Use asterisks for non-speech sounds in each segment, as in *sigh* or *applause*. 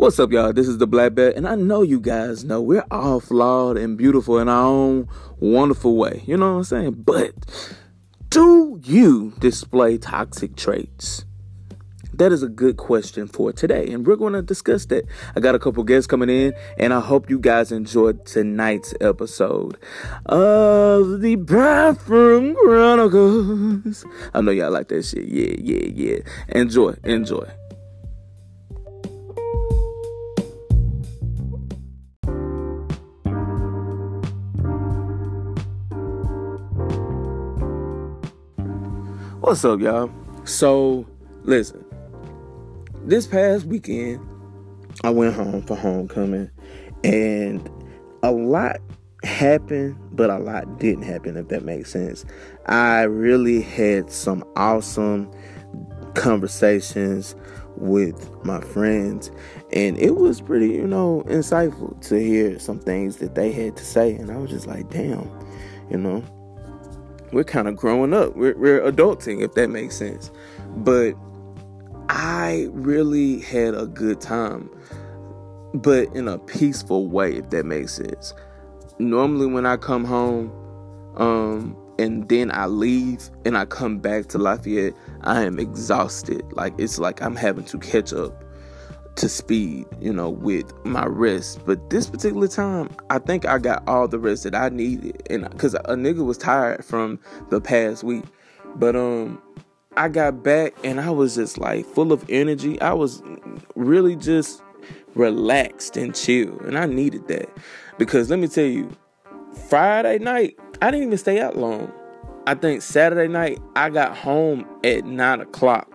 What's up, y'all? This is the Black Belt, and I know you guys know we're all flawed and beautiful in our own wonderful way. You know what I'm saying? But do you display toxic traits? That is a good question for today, and we're going to discuss that. I got a couple guests coming in, and I hope you guys enjoyed tonight's episode of the Bathroom Chronicles. I know y'all like that shit. Yeah, yeah, yeah. Enjoy, enjoy. What's up, y'all? So, listen, this past weekend, I went home for homecoming, and a lot happened, but a lot didn't happen, if that makes sense. I really had some awesome conversations with my friends, and it was pretty, you know, insightful to hear some things that they had to say, and I was just like, damn, you know we're kind of growing up. We're, we're adulting, if that makes sense. But I really had a good time, but in a peaceful way, if that makes sense. Normally, when I come home, um, and then I leave and I come back to Lafayette, I am exhausted. Like it's like I'm having to catch up to speed, you know, with my rest. But this particular time, I think I got all the rest that I needed, and because a nigga was tired from the past week, but um, I got back and I was just like full of energy. I was really just relaxed and chill, and I needed that because let me tell you, Friday night I didn't even stay out long. I think Saturday night I got home at nine o'clock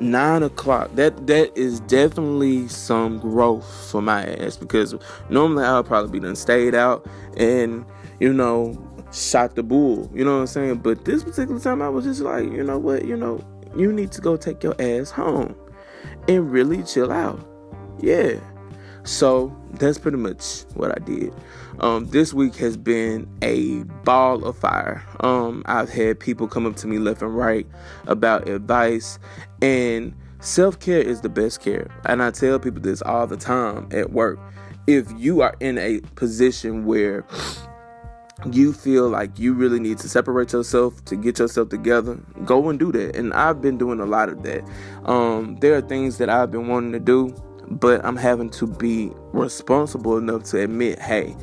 nine o'clock. That that is definitely some growth for my ass because normally I'll probably be done stayed out and you know shot the bull. You know what I'm saying? But this particular time I was just like, you know what, you know, you need to go take your ass home and really chill out. Yeah. So that's pretty much what I did. Um, this week has been a ball of fire. Um, I've had people come up to me left and right about advice, and self care is the best care. And I tell people this all the time at work. If you are in a position where you feel like you really need to separate yourself to get yourself together, go and do that. And I've been doing a lot of that. Um, there are things that I've been wanting to do but I'm having to be responsible enough to admit, hey,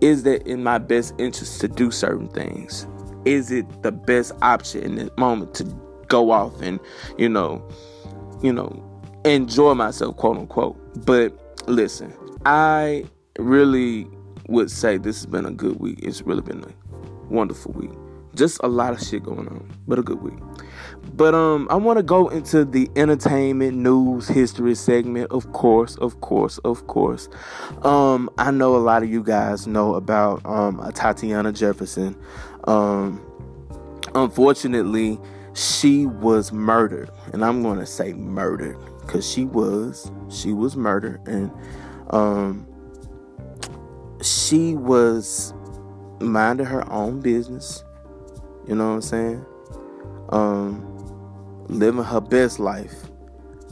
is that in my best interest to do certain things? Is it the best option in this moment to go off and, you know, you know, enjoy myself, quote unquote. But listen, I really would say this has been a good week. It's really been a wonderful week. Just a lot of shit going on, but a good week. But um, I want to go into the entertainment news history segment. Of course, of course, of course. Um, I know a lot of you guys know about um Tatiana Jefferson. Um, unfortunately, she was murdered, and I'm going to say murdered because she was she was murdered, and um, she was minding her own business. You know what I'm saying? Um, living her best life,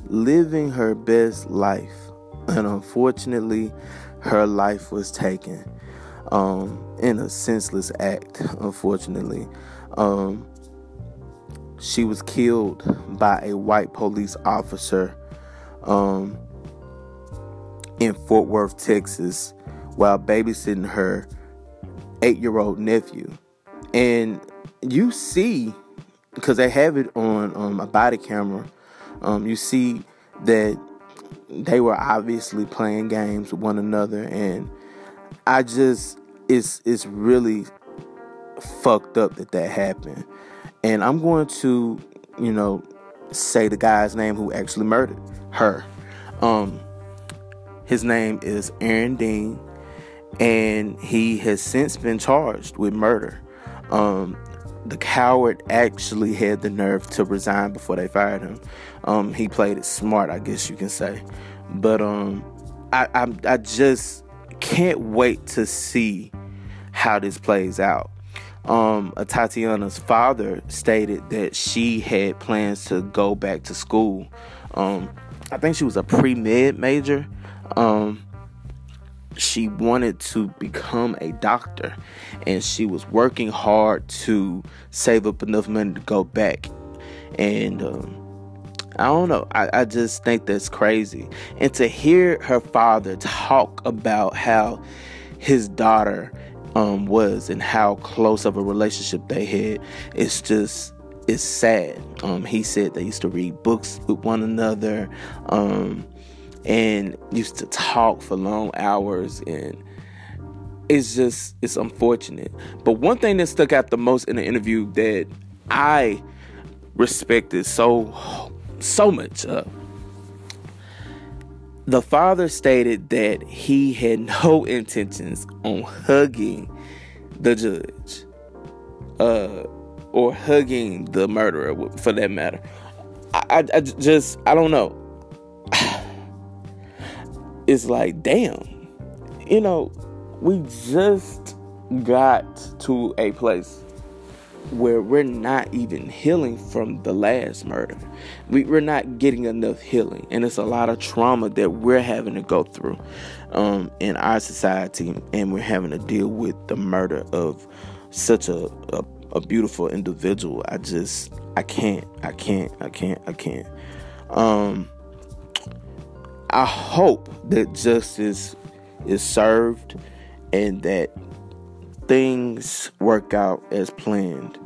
living her best life, and unfortunately, her life was taken um, in a senseless act. Unfortunately, um, she was killed by a white police officer um, in Fort Worth, Texas, while babysitting her eight-year-old nephew, and you see because they have it on um, a body camera. Um, you see that they were obviously playing games with one another, and I just it's it's really fucked up that that happened. And I'm going to, you know, say the guy's name who actually murdered her. Um, his name is Aaron Dean, and he has since been charged with murder. Um, the coward actually had the nerve to resign before they fired him. Um, he played it smart, I guess you can say. But um, I, I, I just can't wait to see how this plays out. Um, Tatiana's father stated that she had plans to go back to school. Um, I think she was a pre med major. Um, she wanted to become a doctor and she was working hard to save up enough money to go back. And um, I don't know. I, I just think that's crazy. And to hear her father talk about how his daughter um, was and how close of a relationship they had, it's just it's sad. Um, he said they used to read books with one another, um, and used to talk for long hours, and it's just it's unfortunate. But one thing that stuck out the most in the interview that I respected so so much. The father stated that he had no *laughs* intentions on hugging the judge. Uh or hugging the murderer for that matter. I, I, I just, I don't know. *sighs* It's like, damn, you know, we just got to a place where we're not even healing from the last murder. We, we're not getting enough healing, and it's a lot of trauma that we're having to go through um, in our society, and we're having to deal with the murder of such a, a a beautiful individual. I just I can't. I can't. I can't. I can't. Um I hope that justice is served and that things work out as planned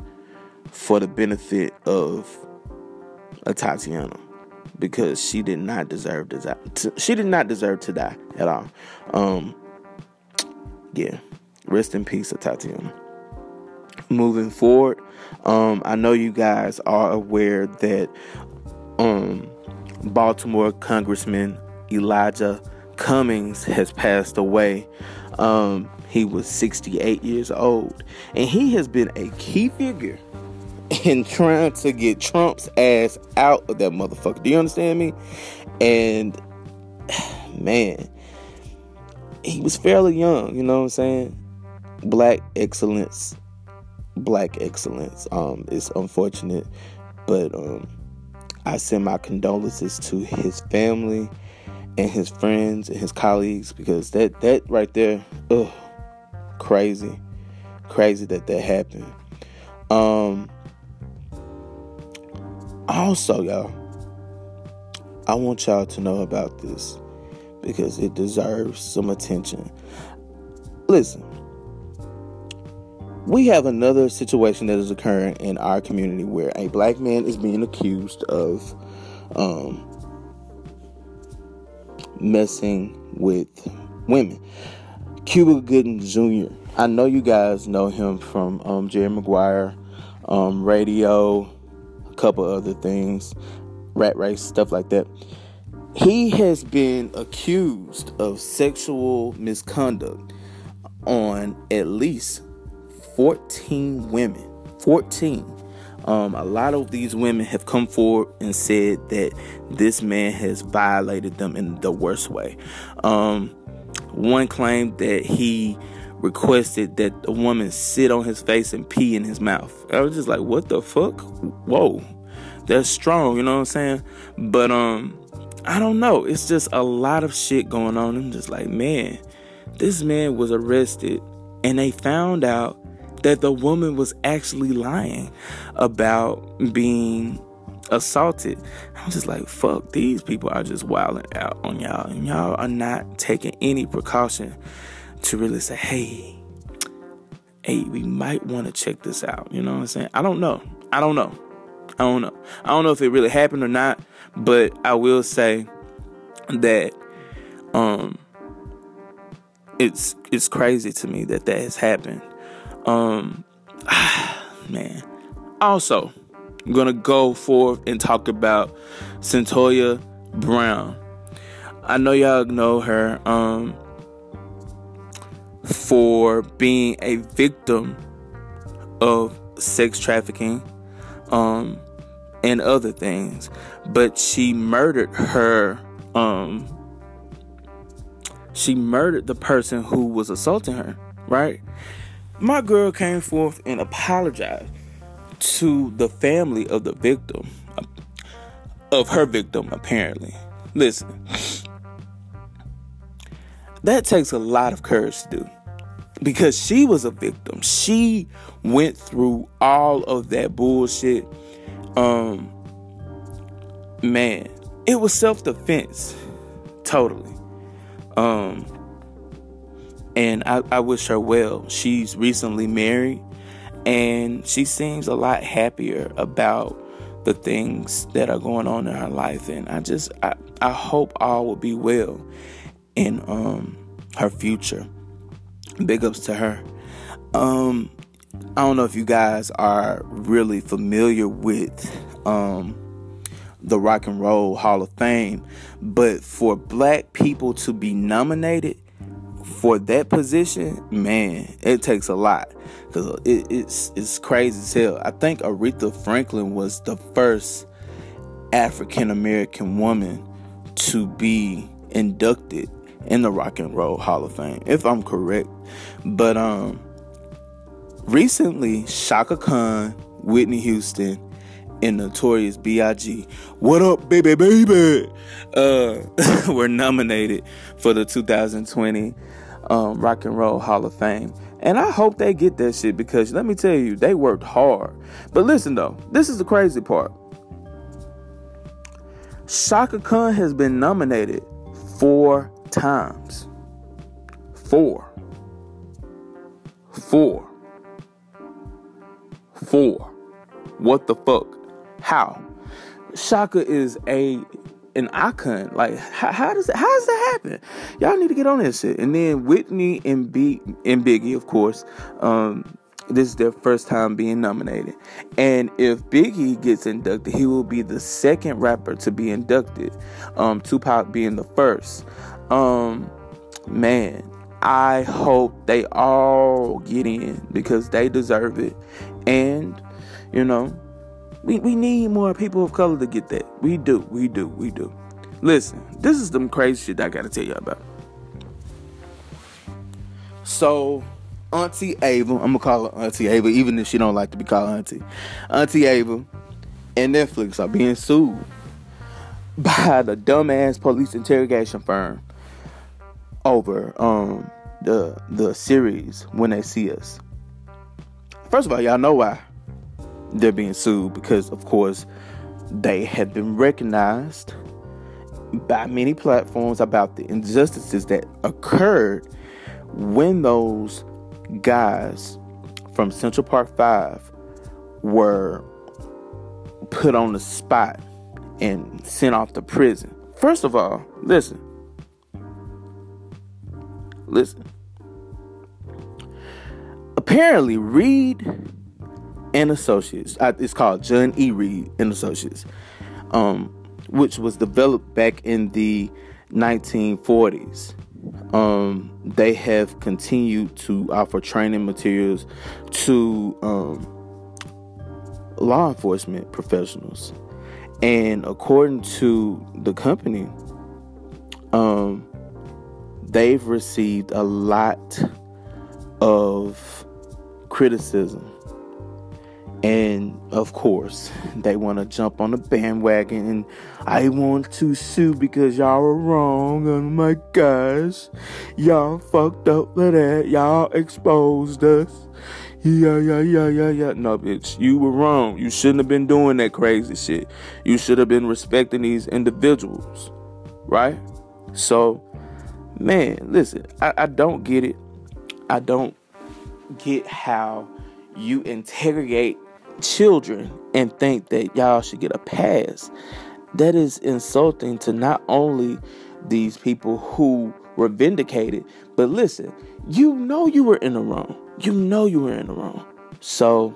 for the benefit of Atatiana because she did not deserve to die. She did not deserve to die at all. Um, yeah, rest in peace, Tatiana moving forward. Um, I know you guys are aware that um, Baltimore Congressman Elijah Cummings has passed away. Um, he was 68 years old, and he has been a key figure in trying to get Trump's ass out of that motherfucker. Do you understand me? And *sighs* man, he was fairly young, you know what I'm saying? Black excellence black excellence. Um, it's unfortunate, but um, I send my condolences to his family and his friends and his colleagues because that that right there, ugh, crazy, crazy that that happened. Um, also, y'all, I want y'all to know about this because it deserves some attention. Listen, we have another situation that is occurring in our community where a black man is being accused of um, messing with women. Cuba Gooding Jr. I know you guys know him from um, Jerry Maguire, um, radio, a couple other things, rat race, stuff like that. He has been accused of sexual misconduct on at least 14 women. 14. Um, a lot of these women have come forward and said that this man has violated them in the worst way. Um, one claimed that he requested that the woman sit on his face and pee in his mouth. I was just like, what the fuck? Whoa, that's strong, you know what I'm saying? But um, I don't know. It's just a lot of shit going on. I'm just like, man, this man was arrested and they found out that the woman was actually lying about being assaulted. I'm just like, fuck, these people are just wilding out on y'all, and y'all are not taking any precaution to really say, hey, hey, we might want to check this out. You know what I'm saying? I don't know. I don't know. I don't know. I don't know if it really happened or not, but I will say that um it's it's crazy to me that that has happened um, *sighs* man. Also, I'm gonna go forth and talk about Cyntoia Brown. I know y'all know her um, for being a victim of sex trafficking um, and other things, but she murdered her. Um, she murdered the person who was assaulting her, right? my girl came forth and apologized to the family of the victim, of her victim, apparently. listen, that takes a lot of courage to do because she was a victim. She went through all of that bullshit. Um, man, it was self defense, totally. Um, and I, I wish her well. She's recently married, and she seems a lot happier about the things that are going on in her life. And I just, I, I hope all will be well in um her future. Big ups to her. Um, I don't know if you guys are really familiar with um the Rock and Roll Hall of Fame, but for black people to be nominated for that position, man, it takes a lot because it, it's it's crazy as hell. I think Aretha Franklin was the first African American woman to be inducted in the Rock and Roll Hall of Fame, if I'm correct. But um, recently, Chaka Khan, Whitney Houston, and Notorious B.I.G. What up, baby, baby? Uh, *laughs* were nominated for the 2020 um, Rock and Roll Hall of Fame. And I hope they get that shit because let me tell you, they worked hard. But listen though, this is the crazy part. Chaka Khan has been nominated four times. Four. Four. Four. What the fuck? How? Chaka is a an icon. Like how, how, does it, how does that happen? Y'all need to get on this shit. And then Whitney and B and Biggie, of course. Um, this is their first time being nominated. And if Biggie gets inducted, he will be the second rapper to be inducted. Um, Tupac being the first. Um, man, I hope they all get in because they deserve it. And, you know, we, we need more people of color to get that. We do, we do, we do. Listen, this is some crazy shit I gotta tell y'all about. So, Auntie Ava, I'm gonna call her Auntie Ava, even if she don't like to be called Auntie. Auntie Ava and Netflix are being sued by the dumbass police interrogation firm over um the the series when they see us. First of all, y'all know why they're being sued because, of course, they have been recognized by many platforms about the injustices that occurred when those guys from Central Park 5 were put on the spot and sent off to prison. First of all, listen. Listen. Apparently, Reid and Associates. It's called John E. Reid and Associates, um, which was developed back in the 1940s. Um, they have continued to offer training materials to um, law enforcement professionals, and according to the company, um, they've received a lot of criticism and of course, they want to jump on the bandwagon and I want to sue because y'all were wrong. Oh my gosh. Y'all fucked up with that. Y'all exposed us. Yeah, yeah, yeah, yeah, yeah. No, bitch, you were wrong. You shouldn't have been doing that crazy shit. You should have been respecting these individuals. Right? So, man, listen, I, I don't get it. I don't get how you interrogate children and think that y'all should get a pass. That is insulting to not only these people who were vindicated, but listen, you know you were in the wrong. You know you were in the wrong. So,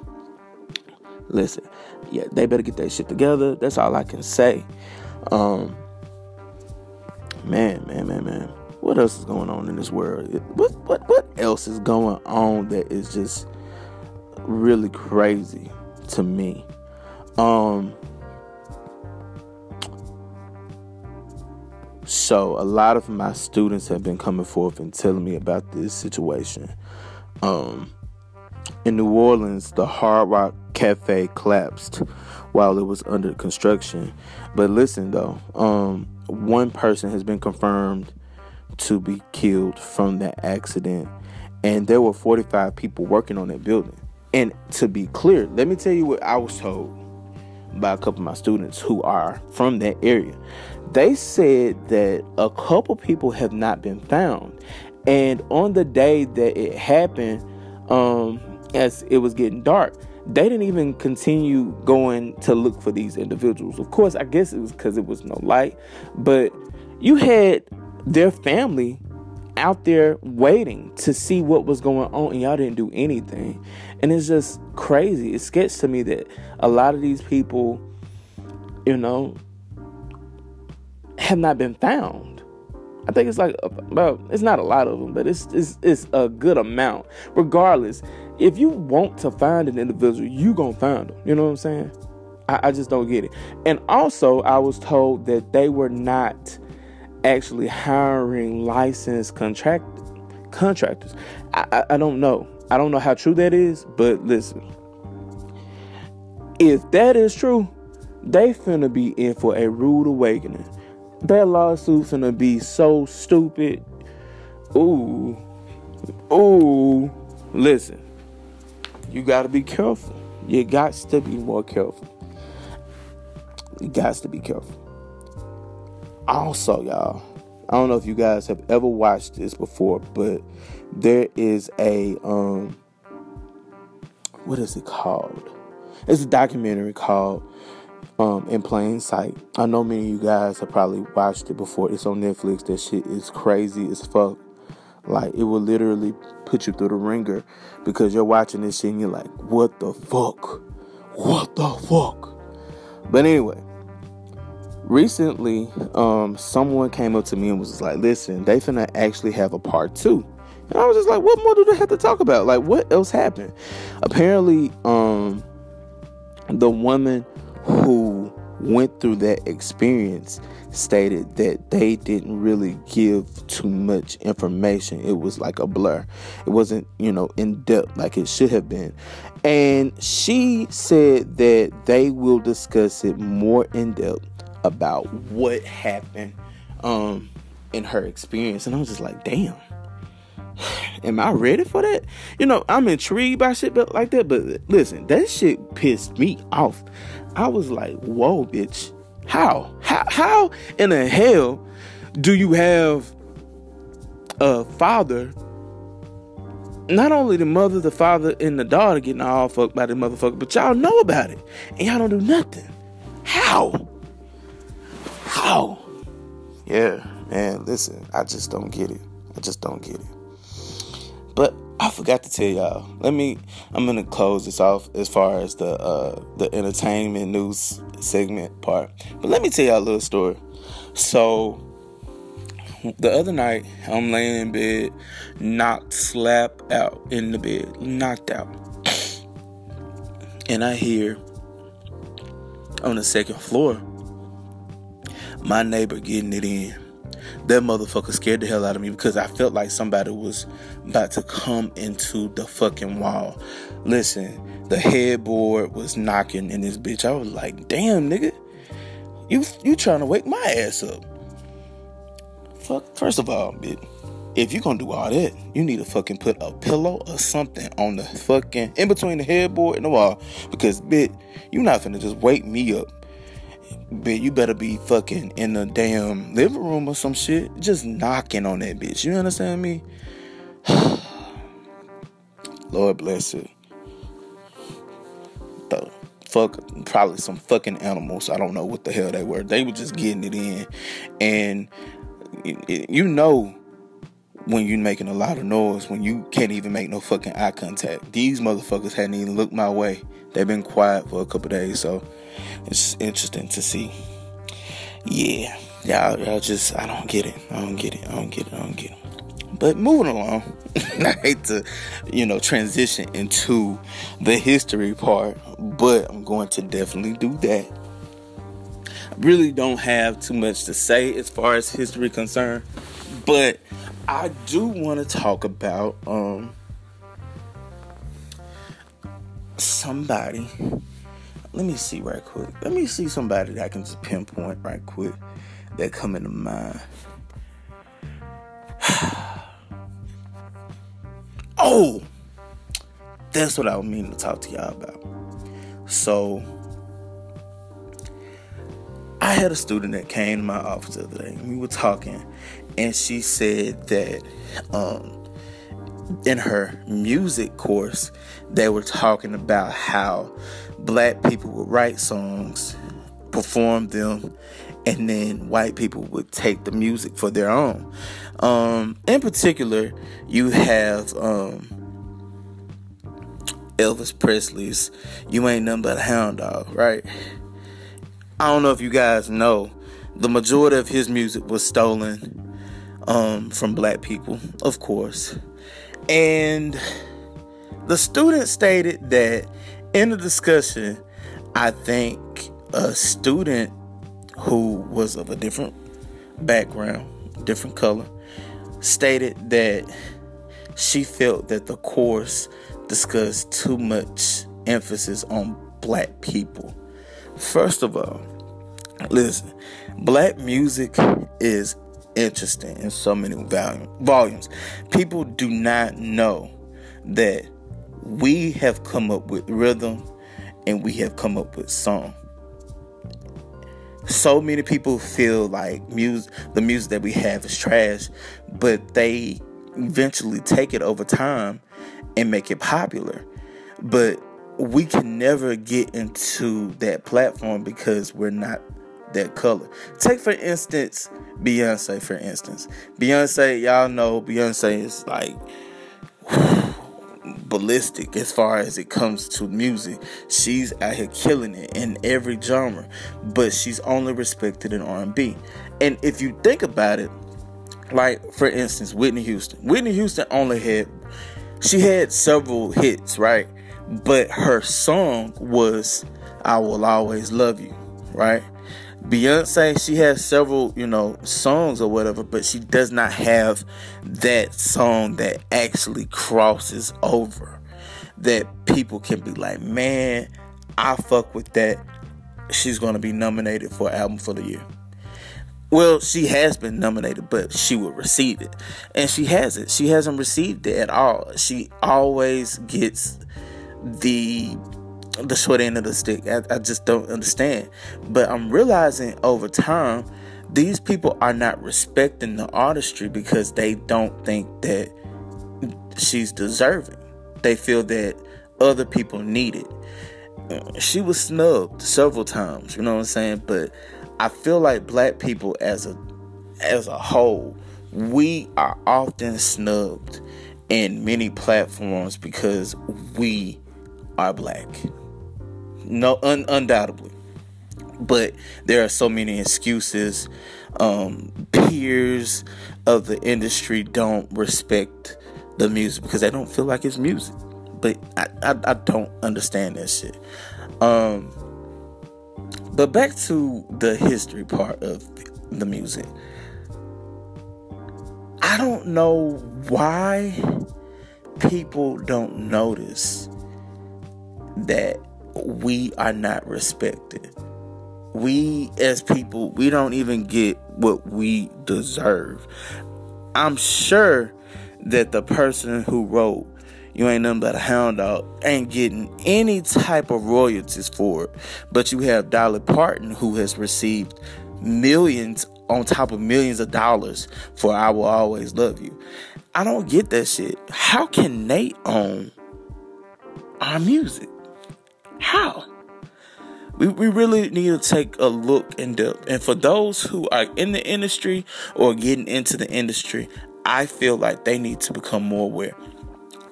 listen, yeah, they better get that shit together. That's all I can say. Um, man, man, man, man. What else is going on in this world? What what what else is going on that is just really crazy? To me. Um so a lot of my students have been coming forth and telling me about this situation. Um in New Orleans, the Hard Rock cafe collapsed while it was under construction. But listen though, um, one person has been confirmed to be killed from that accident, and there were 45 people working on that building. And to be clear, let me tell you what I was told by a couple of my students who are from that area. They said that a couple people have not been found. And on the day that it happened, um, as it was getting dark, they didn't even continue going to look for these individuals. Of course, I guess it was because it was no light, but you had their family out there waiting to see what was going on, and y'all didn't do anything. And it's just crazy. It gets to me that a lot of these people, you know, have not been found. I think it's like well, it's not a lot of them, but it's it's it's a good amount. Regardless, if you want to find an individual, you gonna find them. You know what I'm saying? I, I just don't get it. And also, I was told that they were not actually hiring licensed contract contractors. I, I, I don't know. I don't know how true that is, but listen. If that is true, they finna be in for a rude awakening. That lawsuit finna be so stupid. Ooh. Ooh. Listen. You gotta be careful. You got to be more careful. You got to be careful. Also, y'all, I don't know if you guys have ever watched this before, but there is a um what is it called? It's a documentary called um In Plain Sight. I know many of you guys have probably watched it before. It's on Netflix. That shit is crazy as fuck. Like it will literally put you through the ringer because you're watching this shit and you're like, what the fuck? What the fuck? But anyway, recently, um, someone came up to me and was like, listen, they finna actually have a part two. And I was just like, what more do they have to talk about? Like, what else happened? Apparently, um, the woman who went through that experience stated that they didn't really give too much information. It was like a blur. It wasn't, you know, in depth like it should have been. And she said that they will discuss it more in depth about what happened um in her experience. And I was just like, damn. *sighs* Am I ready for that? You know, I'm intrigued by shit like that, but listen, that shit pissed me off. I was like, whoa, bitch. How? How how in the hell do you have a father? Not only the mother, the father, and the daughter getting all fucked by the motherfucker, but y'all know about it. And y'all don't do nothing. How? How? Yeah, man, listen, I just don't get it. I just don't get it. I forgot to tell y'all. Let me. I'm gonna close this off as far as the uh, the entertainment news segment part. But let me tell y'all a little story. So the other night, I'm laying in bed, knocked slap out in the bed, knocked out, and I hear on the second floor my neighbor getting it in that motherfucker scared the hell out of me because I felt like somebody was about to come into the fucking wall. Listen, the headboard was knocking in this bitch. I was like, damn, nigga, you you trying to wake my ass up? Fuck. First of all, bitch, if you gonna do all that, you need to fucking put a pillow or something on the fucking in between the headboard and the wall because, bitch, you not finna just wake me up bitch, you better be fucking in the damn living room or some shit, just knocking on that bitch. You understand me? *sighs* Lord bless it. The fuck, probably some fucking animals. I don't know what the hell they were. They were just getting it in, and you know when you're making a lot of noise, when you can't even make no fucking eye contact. These motherfuckers hadn't even looked my way. They've been quiet for a couple days, so it's interesting to see. Yeah, y'all, y'all just, I don't get it. I don't get it. I don't get it. I don't get it. But moving along, *laughs* I hate to, you know, transition into the history part, but I'm going to definitely do that. I really don't have too much to say as far as history concerned, but I do want to talk about um somebody. Let me see right quick. Let me see somebody that I can just pinpoint right quick that come into mind. *sighs* oh, that's what I was meaning to talk to y'all about. So, I had a student that came to my office the other day, we were talking, and she said that um, in her music course, they were talking about how black people would write songs, perform them, and then white people would take the music for their own. Um, in particular, you have um, Elvis Presley's "You Ain't Nothing But a Hound Dog," right? I don't know if you guys know, the majority of his music was stolen um, from black people, of course. And the student stated that in the discussion, I think a student who was of a different background, different color, stated that she felt that the course discussed too much emphasis on black people. First of all, listen, black music is interesting in so many volumes. People do not know that we have come up with rhythm and we have come up with song. So many people feel like music, the music that we have is trash, but they eventually take it over time and make it popular. But we can never get into that platform because we're not that color. Take for instance Beyonce. For instance, Beyonce. Y'all know Beyonce is like *sighs* ballistic as far as it comes to music. She's out here killing it in every genre, but she's only respected in R&B. And if you think about it, like for instance, Whitney Houston. Whitney Houston only had she had several hits, right? But her song was I Will Always Love You, right? Beyonce, she has several, you know, songs or whatever, but she does not have that song that actually crosses over. That people can be like, man, I fuck with that. She's gonna be nominated for album for the year. Well, she has been nominated, but she will receive it. And she hasn't. She hasn't received it at all. She always gets the the short end of the stick. I, I just don't understand. But I'm realizing over time, these people are not respecting the artistry because they don't think that she's deserving. They feel that other people need it. She was snubbed several times, you know what I'm saying? But I feel like black people as a as a whole, we are often snubbed in many platforms because we are black no, un- undoubtedly. But there are so many excuses. Um, peers of the industry don't respect the music because they don't feel like it's music. But I, I, I don't understand that shit. Um, but back to the history part of the music. I don't know why people don't notice that we are not respected. We as people, we don't even get what we deserve. I'm sure that the person who wrote you ain't nothing but a hound dog ain't getting any type of royalties for it. But you have Dolly Parton who has received millions on top of millions of dollars for I Will Always Love You. I don't get that shit. How can Nate own our music? How? We, we really need to take a look in depth. And for those who are in the industry or getting into the industry, I feel like they need to become more aware.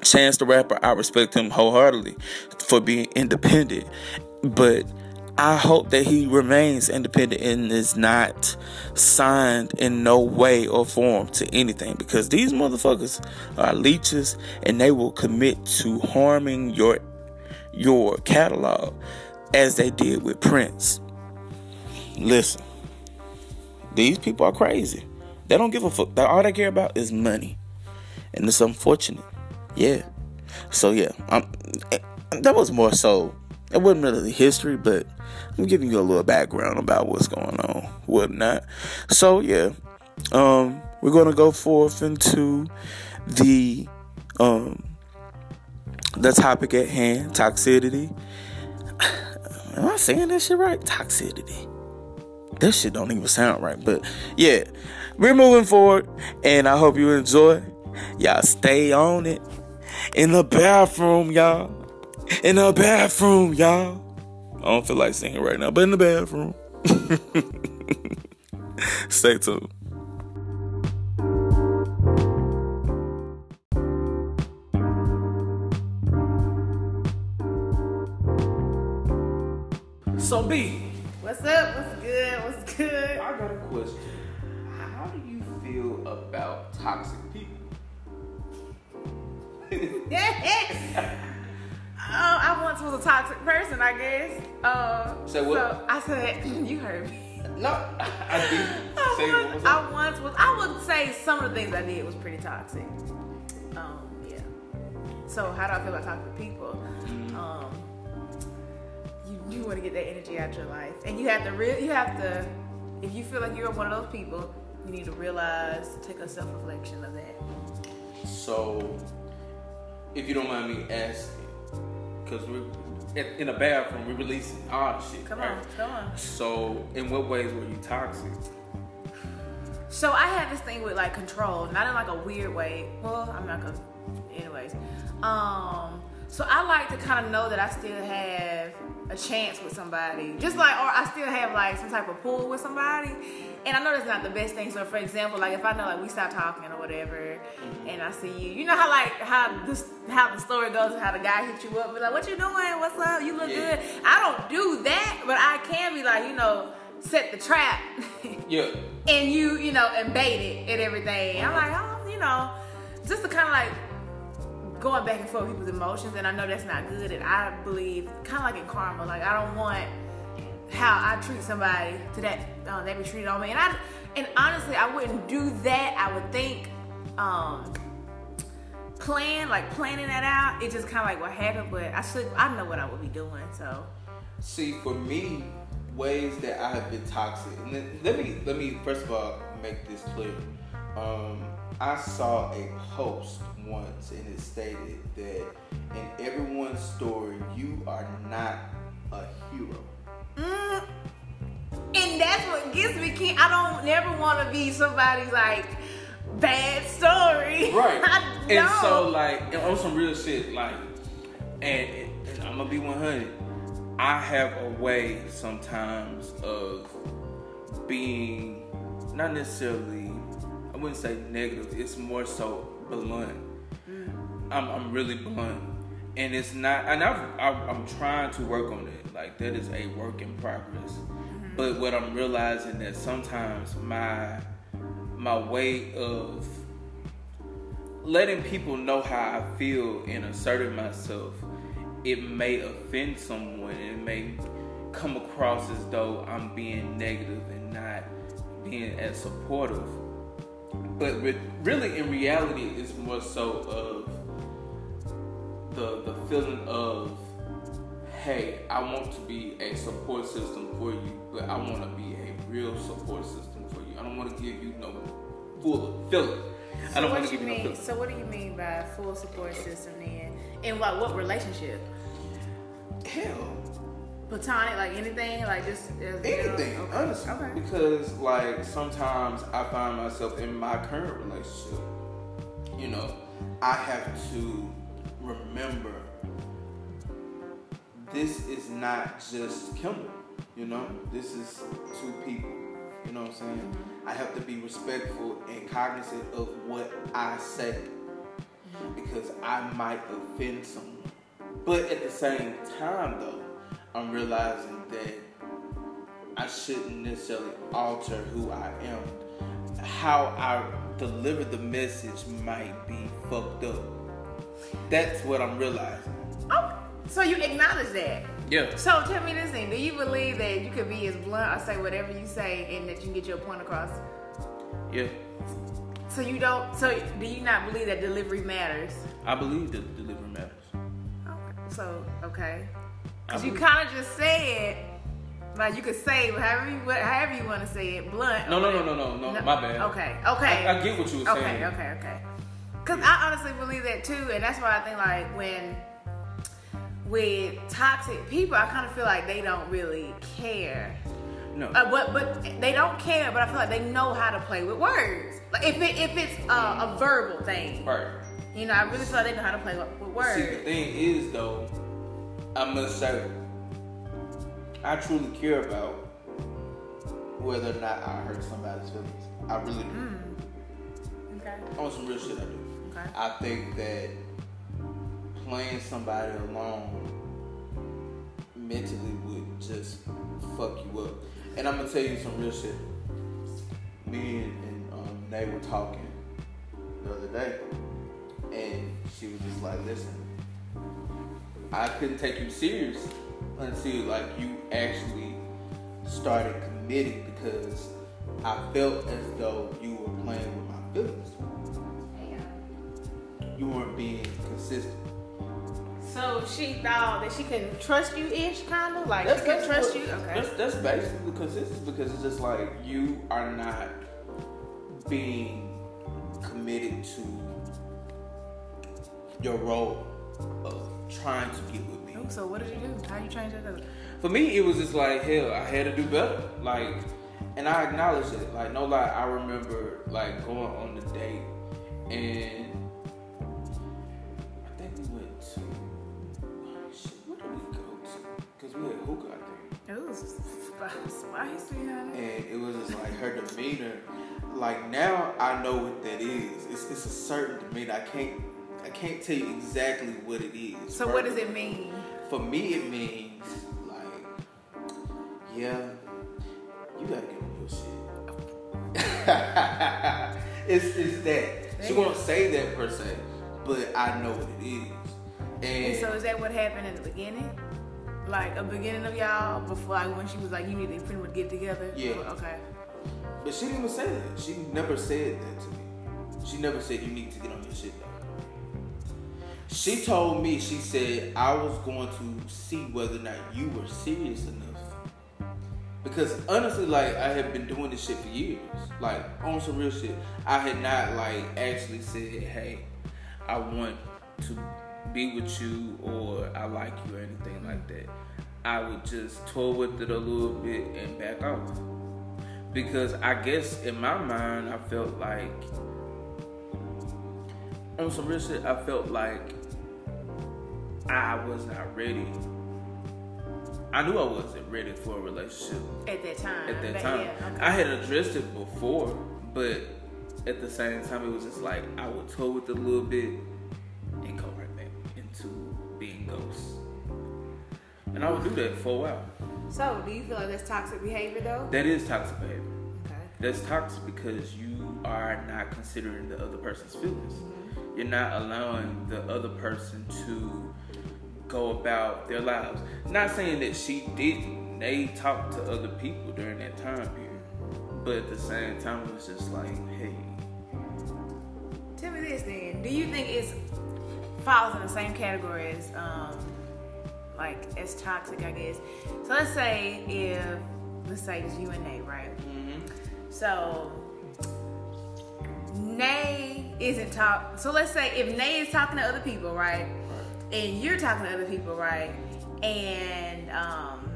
Chance the Rapper, I respect him wholeheartedly for being independent. But I hope that he remains independent and is not signed in no way or form to anything because these motherfuckers are leeches and they will commit to harming your your catalog as they did with Prince. Listen, these people are crazy. They don't give a fuck. All they care about is money. And it's unfortunate. Yeah. So yeah, I'm that was more so. It wasn't really history, but I'm giving you a little background about what's going on, whatnot. So yeah, um, we're gonna go forth into the um the topic at hand, toxicity. Am I saying that shit right? Toxicity. This shit don't even sound right, but yeah, we're moving forward, and I hope you enjoy. Y'all stay on it in the bathroom, y'all. In the bathroom, y'all. I don't feel like singing right now, but in the bathroom. *laughs* stay tuned. So B. What's up? What's good? What's good? I got a question. How do you feel about toxic people? *laughs* Oh, I once was a toxic person, I guess. Uh, Say what? So I said, *laughs* you heard me. No, I did. *laughs* I Say once, what was I once was. I would say some of the things I did was pretty toxic. Um, yeah. So how do I feel about toxic people? You want to get that energy out your life, and you have to real. You have to. If you feel like you're one of those people, you need to realize, take a self reflection of that. So, if you don't mind me asking, because we're in, a bathroom, we're releasing all the shit. Come right? on, come on. So, in what ways were you toxic? So I have this thing with like control, not in like a weird way. Well, I'm not gonna. Anyways, um, so I like to kind of know that I still have a chance with somebody, just like, or I still have like some type of pull with somebody. And I know that's not the best thing. So, for example, like if I know like we stop talking or whatever, and I see you, you know how like how this how the story goes, and how the guy hit you up, be like, "What you doing? What's up? You look Yeah. good." I don't do that, but I can be like, you know, set the trap. *laughs* Yeah. and you, you know, and bait it and everything. I'm uh-huh. like, oh, you know, just to kind of like going back and forth with people's emotions, and I know that's not good. And I believe, kind of like in karma, like I don't want how I treat somebody to that uh, they be treated on me. And I, and honestly, I wouldn't do that. I would think, um, plan like planning that out. It just kind of like what happened, but I should, I know what I would be doing. So See, for me, ways that I have been toxic. And let me let me first of all make this clear. Um, I saw a post once, and it stated that in everyone's story, you are not a hero. Mm. And that's what gets me. King. I don't never want to be somebody's like bad story. *laughs* Right. And so, like, and on some real shit, like, and, and I'm gonna be 100. I have a way sometimes of being not necessarily, I wouldn't say negative. It's more so blunt. I'm, I'm really blunt, and it's not. And I've, I've, I'm trying to work on it. Like that is a work in progress. Mm-hmm. But what I'm realizing that sometimes my my way of letting people know how I feel and asserting myself, it may offend someone. It may come across as though I'm being negative and not being as supportive. But re- really, in reality, it's more so of the the feeling of, hey, I want to be a support system for you, but I want to be a real support system for you. I don't want to give you no full feeling. I don't want to give you no mean? So what do you mean by full support system then? In what what relationship? Hell, Platonic, like anything, like just uh, as, anything, Okay. honestly. Okay. Because like sometimes I find myself in my current relationship, you know, I have to remember this is not just Kimber, you know, this is two people. You know what I'm saying? I have to be respectful and cognizant of what I say because I might offend someone. But at the same time, though, I'm realizing that I shouldn't necessarily alter who I am. How I deliver the message might be fucked up. That's what I'm realizing. Oh, so you acknowledge that. Yeah. So tell me this thing: Do you believe that you could be as blunt or say whatever you say, and that you can get your point across? Yeah. So you don't. So do you not believe that delivery matters? I believe that delivery matters. Okay. So okay, because you kind of just said like you could say however you however you want to say it, blunt. No, no, no, no, no, no, my bad. Okay, okay. I, I get what you were saying. Okay, saying. okay, okay. Cause I honestly believe that too, and that's why I think like when with toxic people, I kind of feel like they don't really care. No. Uh, but but they don't care, but I feel like they know how to play with words. Like if it if it's uh, a verbal thing, right. you know, I really feel like they know how to play with, with words. See, the thing is, though, I must say, I truly care about whether or not I hurt somebody's feelings. I really do. Mm. Okay. On some real shit, I do. I think that playing somebody alone mentally would just fuck you up. And I'm gonna tell you some real shit. Me and, and um, they were talking the other day, and she was just like, "Listen, I couldn't take you serious until like you actually started committing because I felt as though you were playing with my feelings. Being consistent." So she thought that she can trust you ish, kind of like she can trust you. Okay. That's, that's basically consistency because it's just like you are not being committed to your role of trying to get with me. Oh, so what did you do? How you change that up? For me, it was just like hell. I had to do better. Like, and I acknowledge it. Like, no lie, I remember like going on the date, and It was sp- spicy, honey. and it was just like her demeanor. Like now, I know what that is. It's, it's a certain demeanor. I can't I can't tell you exactly what it is. So what does it mean? For me, it means like, yeah, you gotta get on your shit. *laughs* it's it's that. She won't say that per se, but I know what it is. And And so is that what happened in the beginning? Like a beginning of y'all before like when she was like you need to pretty much get together? Yeah. Okay. But she didn't even say that. She never said that to me. She never said you need to get on your shit though. She told me, she said, I was going to see whether or not you were serious enough. Because honestly, like I had been doing this shit for years. Like on some real shit. I had not like actually said, hey, I want to be with you or I like you or anything like that. I would just toy with it a little bit and back off because I guess in my mind I felt like on some real shit I felt like I was not ready. I knew I wasn't ready for a relationship At that time. at that time. Yeah, okay. I had addressed it before, but at the same time it was just like I would toy with it a little bit And I would do that for a while. So do you feel like that's toxic behavior though? That is toxic behavior. Okay. That's toxic because you are not considering the other person's feelings. You're not allowing the other person to go about their lives. Not saying that she didn't. They talked to other people during that time period. But at the same time, it was just like, hey, Tell me this then. Do you think it's falls in the same category as um like as toxic I guess. So let's say if let's say it's you and Nate, right? So Nay isn't talk so let's say if Nay is talking to other people, right? And you're talking to other people, right? And um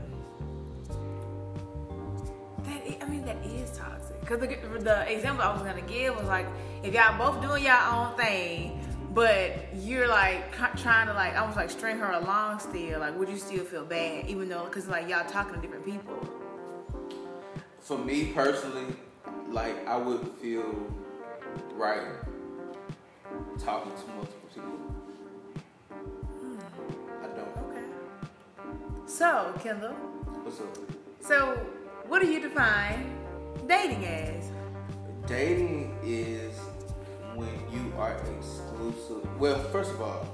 that i- I mean that is toxic. Cause the, the example I was gonna give was like if y'all both doing y'all own thing, but you're like trying to like almost like string her along still. Like, would you still feel bad even though because like y'all talking to different people? for me personally, like I would feel right talking to multiple people. Hmm. I don't. Okay. So Kendall, What's up? so what do you define dating as? Dating is when you are exclusive. Well, first of all,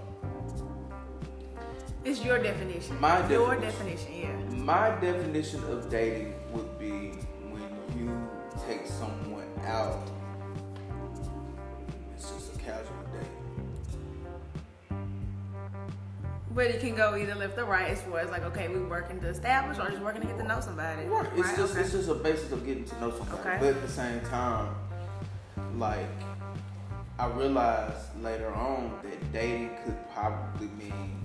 It's your definition. My Your definition. definition, yeah. my definition of dating would be when you take someone out. It's just a casual date. But it can go either left or right as far as like, okay, we're working to establish or just working to get to know somebody. Right. It's Right, just okay. it's just a basis of getting to know somebody. Okay. But at the same time, like I realized later on that dating could probably mean,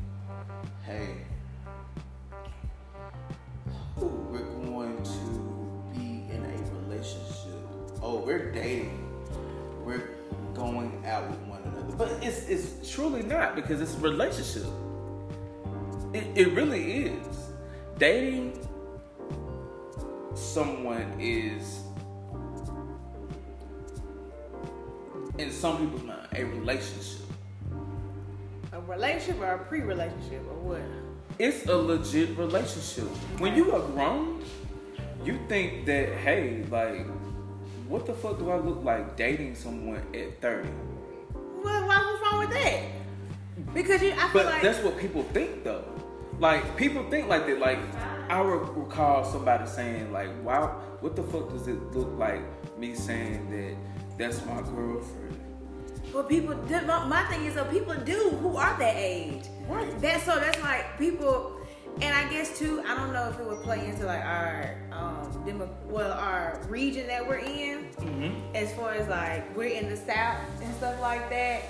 hey, we're going to be in a relationship. Oh, we're dating. We're going out with one another. But it's it's truly not because it's a relationship. It, it really is. Dating someone is in some people's mind a relationship. a relationship or a pre-relationship or what? It's a legit relationship. When you are grown, you think that hey, like, what the fuck do I look like dating someone at thirty? What, what what's wrong with that? Because you, I feel But like that's what people think though. Like people think like that. Like I re- recall somebody saying like, "Wow, what the fuck does it look like?" Me saying that that's my girlfriend. But people, my my thing is, though, people do who are that age. Right. That's so. That's like people, and I guess too. I don't know if it would play into like our um, demo, well, our region that we're in, Mm-hmm. as far as like we're in the south and stuff like that.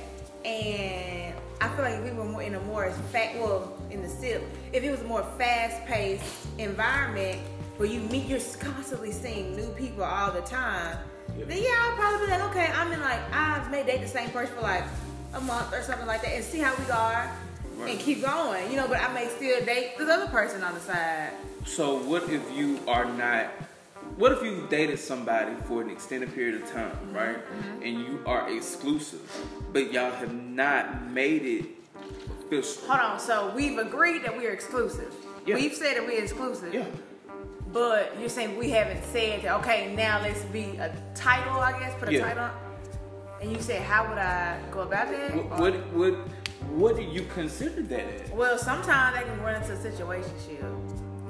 And I feel like we were more in a more fat, well, in the SIP, if it was a more fast-paced environment where you meet, you're constantly seeing new people all the time. Yeah. Then yeah, I'll probably be like, okay, I'm in like I may date the same person for like a month or something like that, and see how we are, Right. and keep going. You know, but I may still date this other person on the side. So what if you are not? What if you dated somebody for an extended period of time, mm-hmm. right? Mm-hmm. And you are exclusive, but y'all have not made it official. Hold on. So we've agreed that we're exclusive. Yeah. We've said that we're exclusive. Yeah. But you're saying we haven't said that, okay, now let's be a title, I guess, put a Yeah. title. And you said, how would I go about that? What what what, what do you consider that as? Well, sometimes I can run into a situation.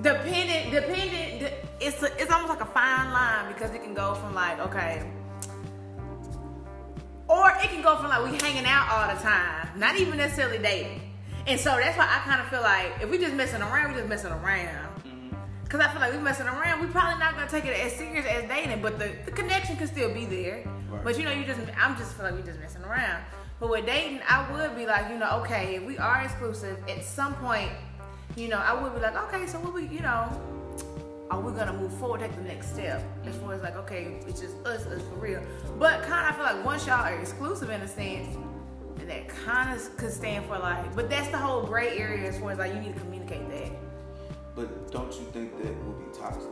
Dependent, dependent. It's a, it's almost like a fine line because it can go from like okay, or it can go from like we hanging out all the time, not even necessarily dating. And so that's why I kind of feel like if we just messing around, we just messing around. Cause I feel like we messing around, we probably not gonna take it as serious as dating, but the, the connection could still be there. Right. But you know, you just I'm just feel like we just messing around. But with dating, I would be like, you know, okay, if we are exclusive, at some point, you know, I would be like, okay, so what we, you know, are we gonna move forward, take the next step? As far as like, okay, it's just us, us for real. But kind of, I feel like once y'all are exclusive in a sense, that kind of could stand for like, but that's the whole gray area as far as like you need to communicate that. But don't you think that would be toxic?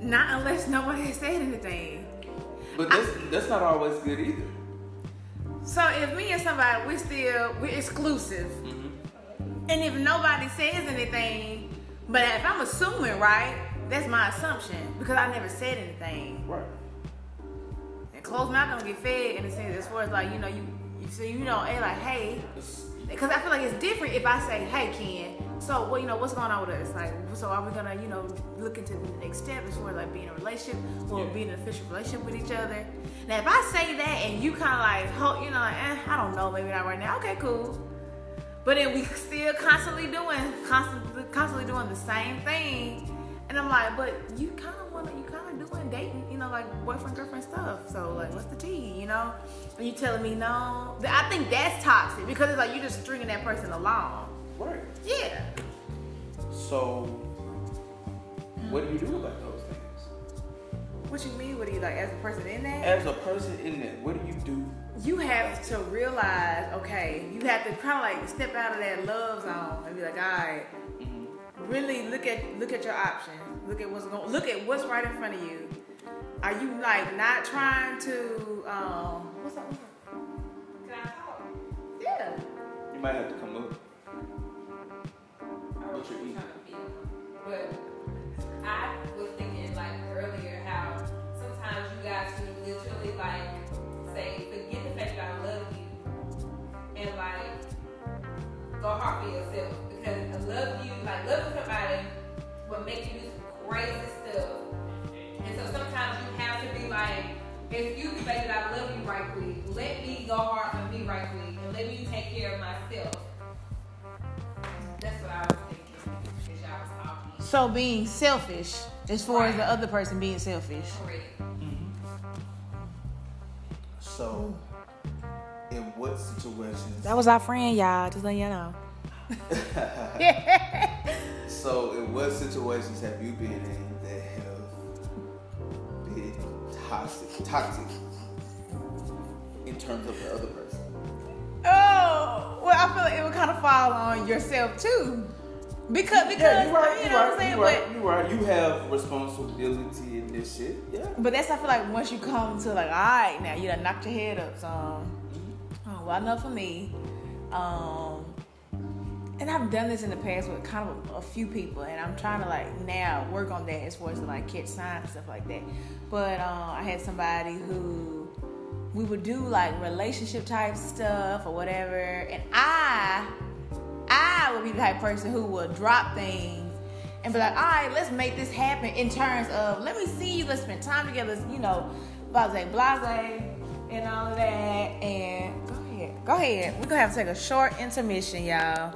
Not unless nobody has said anything. But that's that's not always good either. So if me and somebody we still we're exclusive, Mm-hmm. and if nobody says anything, but if I'm assuming right, that's my assumption because I never said anything. Right. And closed mouth don't get fed in a sense as far as like you know you you see you know hey like hey because I feel like it's different if I say hey Ken so well you know what's going on with us like so are we gonna you know look into the next step as far as like being in a relationship? Or Yeah. being in an official relationship with each other? Now if I say that and you kind of like ho- you know like eh, I don't know maybe not right now. Okay cool. But then we still constantly doing constantly constantly doing the same thing. And I'm like but you kind of want to you kind of doing dating you know like boyfriend girlfriend stuff. So like what's the tea you know? And you telling me no. I think that's toxic because it's like you're just stringing that person along Right. yeah So what do you do about those things? what you mean what do you like as a person in that As a person in that, what do you do? you have to realize okay you have to kind of like step out of that love zone and be like all right really look at look at your options. Look at what's going. Look at what's right in front of you. Are you like not trying to? Um, what's up? Can I talk? Yeah. You might have to come up. What you eating? But I was thinking like earlier how sometimes you guys can literally like say forget the fact that I love you and like go hard for yourself. Because I love you like loving somebody will make you do some crazy stuff. And so sometimes you have to be like if you say that I love you right quick. Let me go hard So being selfish as far as the other person being selfish. Correct. Mm-hmm. So, in what situations? That was our friend, y'all. Just letting you know. *laughs* So, in what situations have you been in that have been toxic, toxic in terms of the other person? Oh, well, I feel like it would kind of fall on yourself too. Because, because Yeah, you right. you You know what I'm saying? You right. But You right. You have responsibility in this shit. Yeah. But that's I feel like once you come to like, all right, now you done knocked your head up some. Oh, well, enough for me. Um, and I've done this in the past with kind of a, a few people, and I'm trying to like now work on that as far as to like catch signs and stuff like that. But um, I had somebody who we would do like relationship type stuff or whatever, and I I would be the type of person who would drop things and be like, all right, let's make this happen in terms of let me see you, let's spend time together, you know, blase, blase, and all of that. And go ahead, go ahead. We're gonna have to take a short intermission, y'all.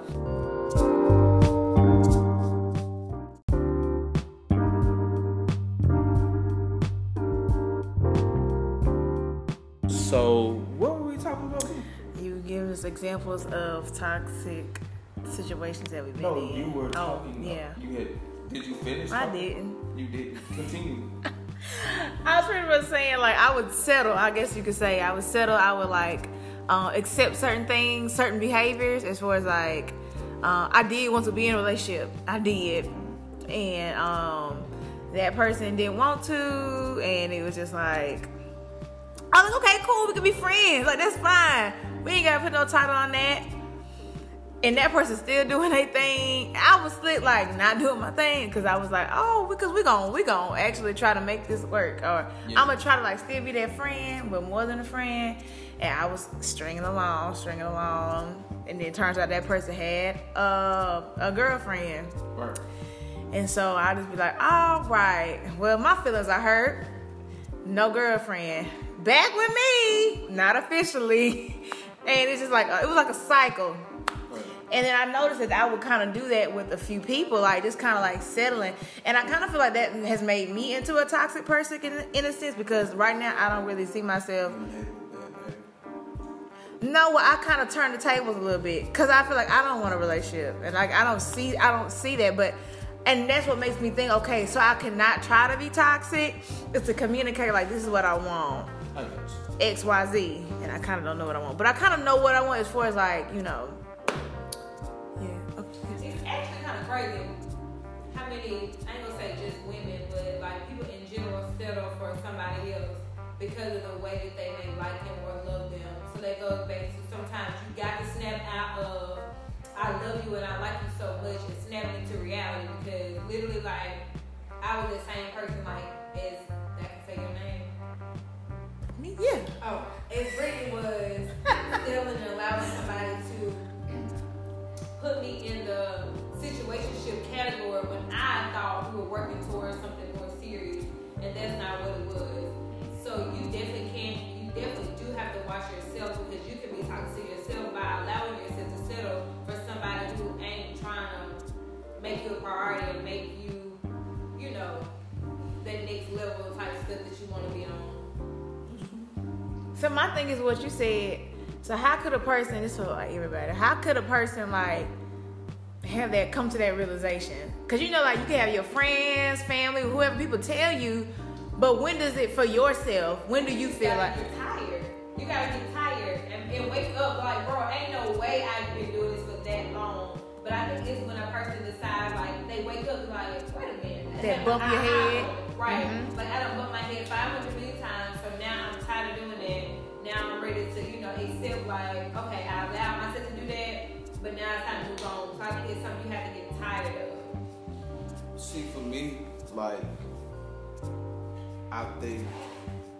So, what were we talking about? You give us examples of toxic situations that we've been No, in. you were oh, talking. yeah. You had. Did you finish? I talking? didn't. You didn't. Continue. *laughs* I was pretty much saying like I would settle. I guess you could say I would settle. I would like uh, accept certain things, certain behaviors. As far as like uh, I did want to be in a relationship. I did, and um, that person didn't want to, and it was just like I was like, okay, cool, we can be friends. Like that's fine. We ain't gotta put no title on that. And that person still doing their thing. I was slick like not doing my thing because I was like, oh, because we gon' we gon' actually try to make this work, or Yeah. I'm gonna try to like still be that friend, but more than a friend. And I was stringing along, stringing along, and then it turns out that person had uh, a girlfriend. right. And so I just be like, all right, well, my feelings are hurt. No girlfriend. Back with me, not officially. *laughs* And it's just like, it was like a cycle. And then I noticed that I would kind of do that with a few people, like just kind of like settling. And I kind of feel like that has made me into a toxic person in, in a sense because right now I don't really see myself. No, well, I kind of turn the tables a little bit because I feel like I don't want a relationship, and like I don't see, I don't see that. But and that's what makes me think, okay, so I cannot try to be toxic. It's to communicate like this is what I want. I. X, Y, Z, and I kind of don't know what I want, but I kind of know what I want as far as like you know. Crazy how many, I ain't gonna say just women, but like people in general settle for somebody else because of the way that they may like him or love them. So they go back to sometimes you got to snap out of I love you and I like you so much and snap into reality because literally like I was the same person like as I can say your name. Me, Yeah. Oh, as Brittany was *laughs* still and allowing somebody to put me in the situationship category when I thought we were working towards something more serious, and that's not what it was. So you definitely can't, you definitely do have to watch yourself because you can be toxic to yourself by allowing yourself to settle for somebody who ain't trying to make you a priority and make you, you know, that next level type stuff that you want to be on. So my thing is what you said. So how could a person? This for like everybody. How could a person like have that come to that realization? Because you know, like you can have your friends, family, whoever people tell you, but when does it for yourself? When do you feel gotta like? get tired. You gotta get tired and, and wake up like, bro, ain't no way I've been doing this for that long. But I think it's when a person decides, like, they wake up like, wait a minute. That bump your head. Right. Mhm. Like, I done bumped my head 500 million times, so now I'm tired of doing that. Now I'm ready to, you know, accept, like, okay, I allowed myself to do that, but now it's time to move on. So I think it's something you have to get tired of. See, for me, like, I think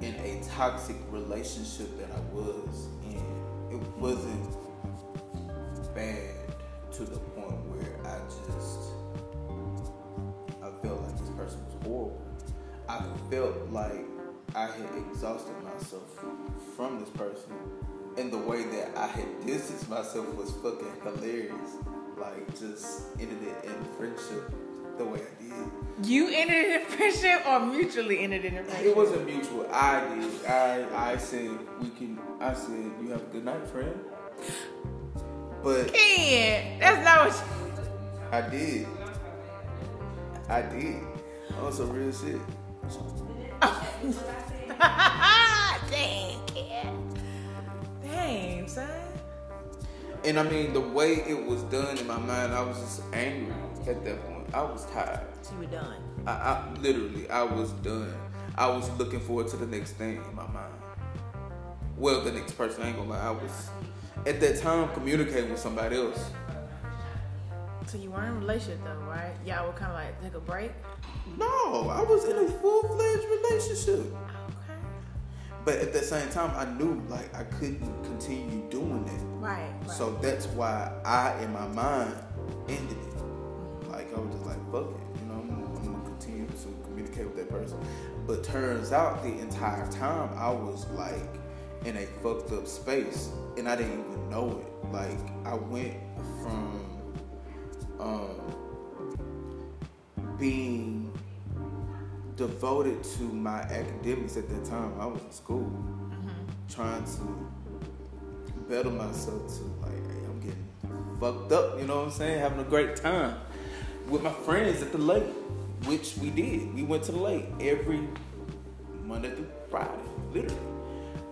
in a toxic relationship that I was in, it wasn't bad to the point where I just, I felt like this person was horrible. I felt like I had exhausted myself from this person. And the way that I had distanced myself was fucking hilarious. Like, just ended it in friendship the way I did. You ended it in friendship or mutually ended it in friendship? It wasn't mutual. I did. I I said we can. I said you have a good night, friend. But Ken, that's not what you... I did. I did. On some real shit. *laughs* you... Dang, Ken. Dang, son. And I mean, the way it was done in my mind, I was just angry at that point. I was tired. So you were done. I, I literally, I was done. I was looking forward to the next thing in my mind. Well, the next person, I ain't gonna lie. I was, at that time, communicating with somebody else. So you weren't in a relationship though, right? Y'all were kind of like take a break. No, I was in a full fledged relationship. But at the same time, I knew like I couldn't continue doing it. Right. right. So that's why I, in my mind, ended it. Like I was just like, fuck it, you know, I'm, I'm gonna continue to communicate with that person. But turns out the entire time I was like in a fucked up space, and I didn't even know it. Like I went from um, being devoted to my academics at that time. I was in school, mm-hmm. trying to better myself to like, hey, I'm getting fucked up, you know what I'm saying? Having a great time with my friends at the lake, which we did. We went to the lake every Monday through Friday, literally.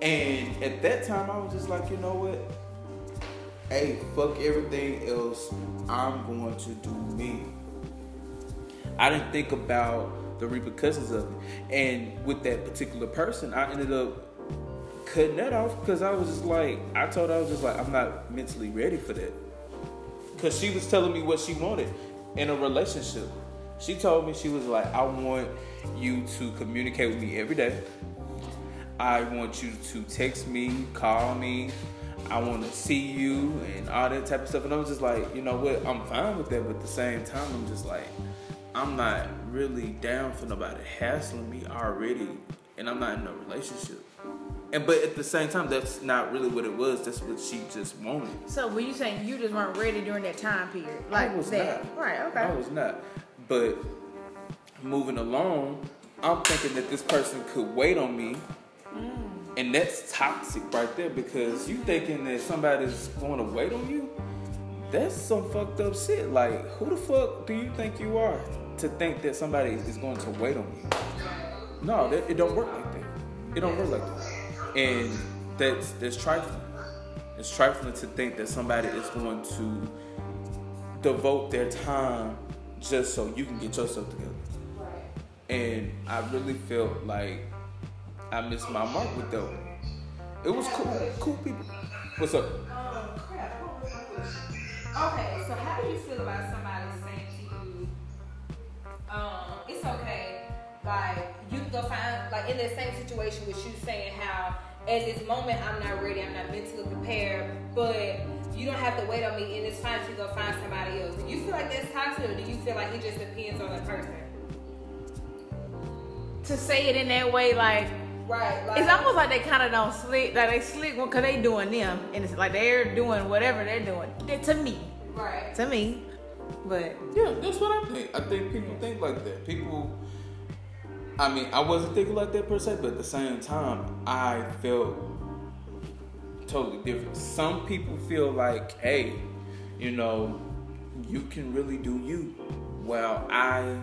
And at that time, I was just like, you know what? Hey, fuck everything else. I'm going to do me. I didn't think about the repercussions of it. And with that particular person, I ended up cutting that off because I was just like, I told her I was just like, I'm not mentally ready for that. Because she was telling me what she wanted in a relationship. She told me, she was like, I want you to communicate with me every day. I want you to text me, call me. I want to see you and all that type of stuff. And I was just like, you know what? I'm fine with that, but at the same time, I'm just like, I'm not really down for nobody hassling me already, and I'm not in a relationship. And but at the same time, that's not really what it was. That's what she just wanted. So were you saying you just weren't ready during that time period? Like I was that. not. Right, okay. I was not. But moving along, I'm thinking that this person could wait on me. Mm. And that's toxic right there because you thinking that somebody's going to wait on you. That's some fucked up shit. Like, who the fuck do you think you are to think that somebody is going to wait on you? No, that, it don't work like that. It don't work like that. And that's that's trifling. It's trifling to think that somebody is going to devote their time just so you can get yourself together. And I really felt like I missed my mark with them. It was cool, cool people. What's up? Um? Okay, so how do you feel about somebody like, you can go find, like, in that same situation with you saying how, at this moment, I'm not ready, I'm not mentally prepared, but you don't have to wait on me, and it's fine to go find somebody else. Do you feel like that's toxic, or do you feel like it just depends on the person? to say it in that way, like Right, like, it's almost like they kind of don't sleep, like they sleep because they doing them, and it's like they're doing whatever they're doing. That- To me, right. to me, but Yeah, that's what I think. I think people think like that. People, I mean, I wasn't thinking like that per se, but at the same time, I felt totally different. Some people feel like, hey, you know, you can really do you, while I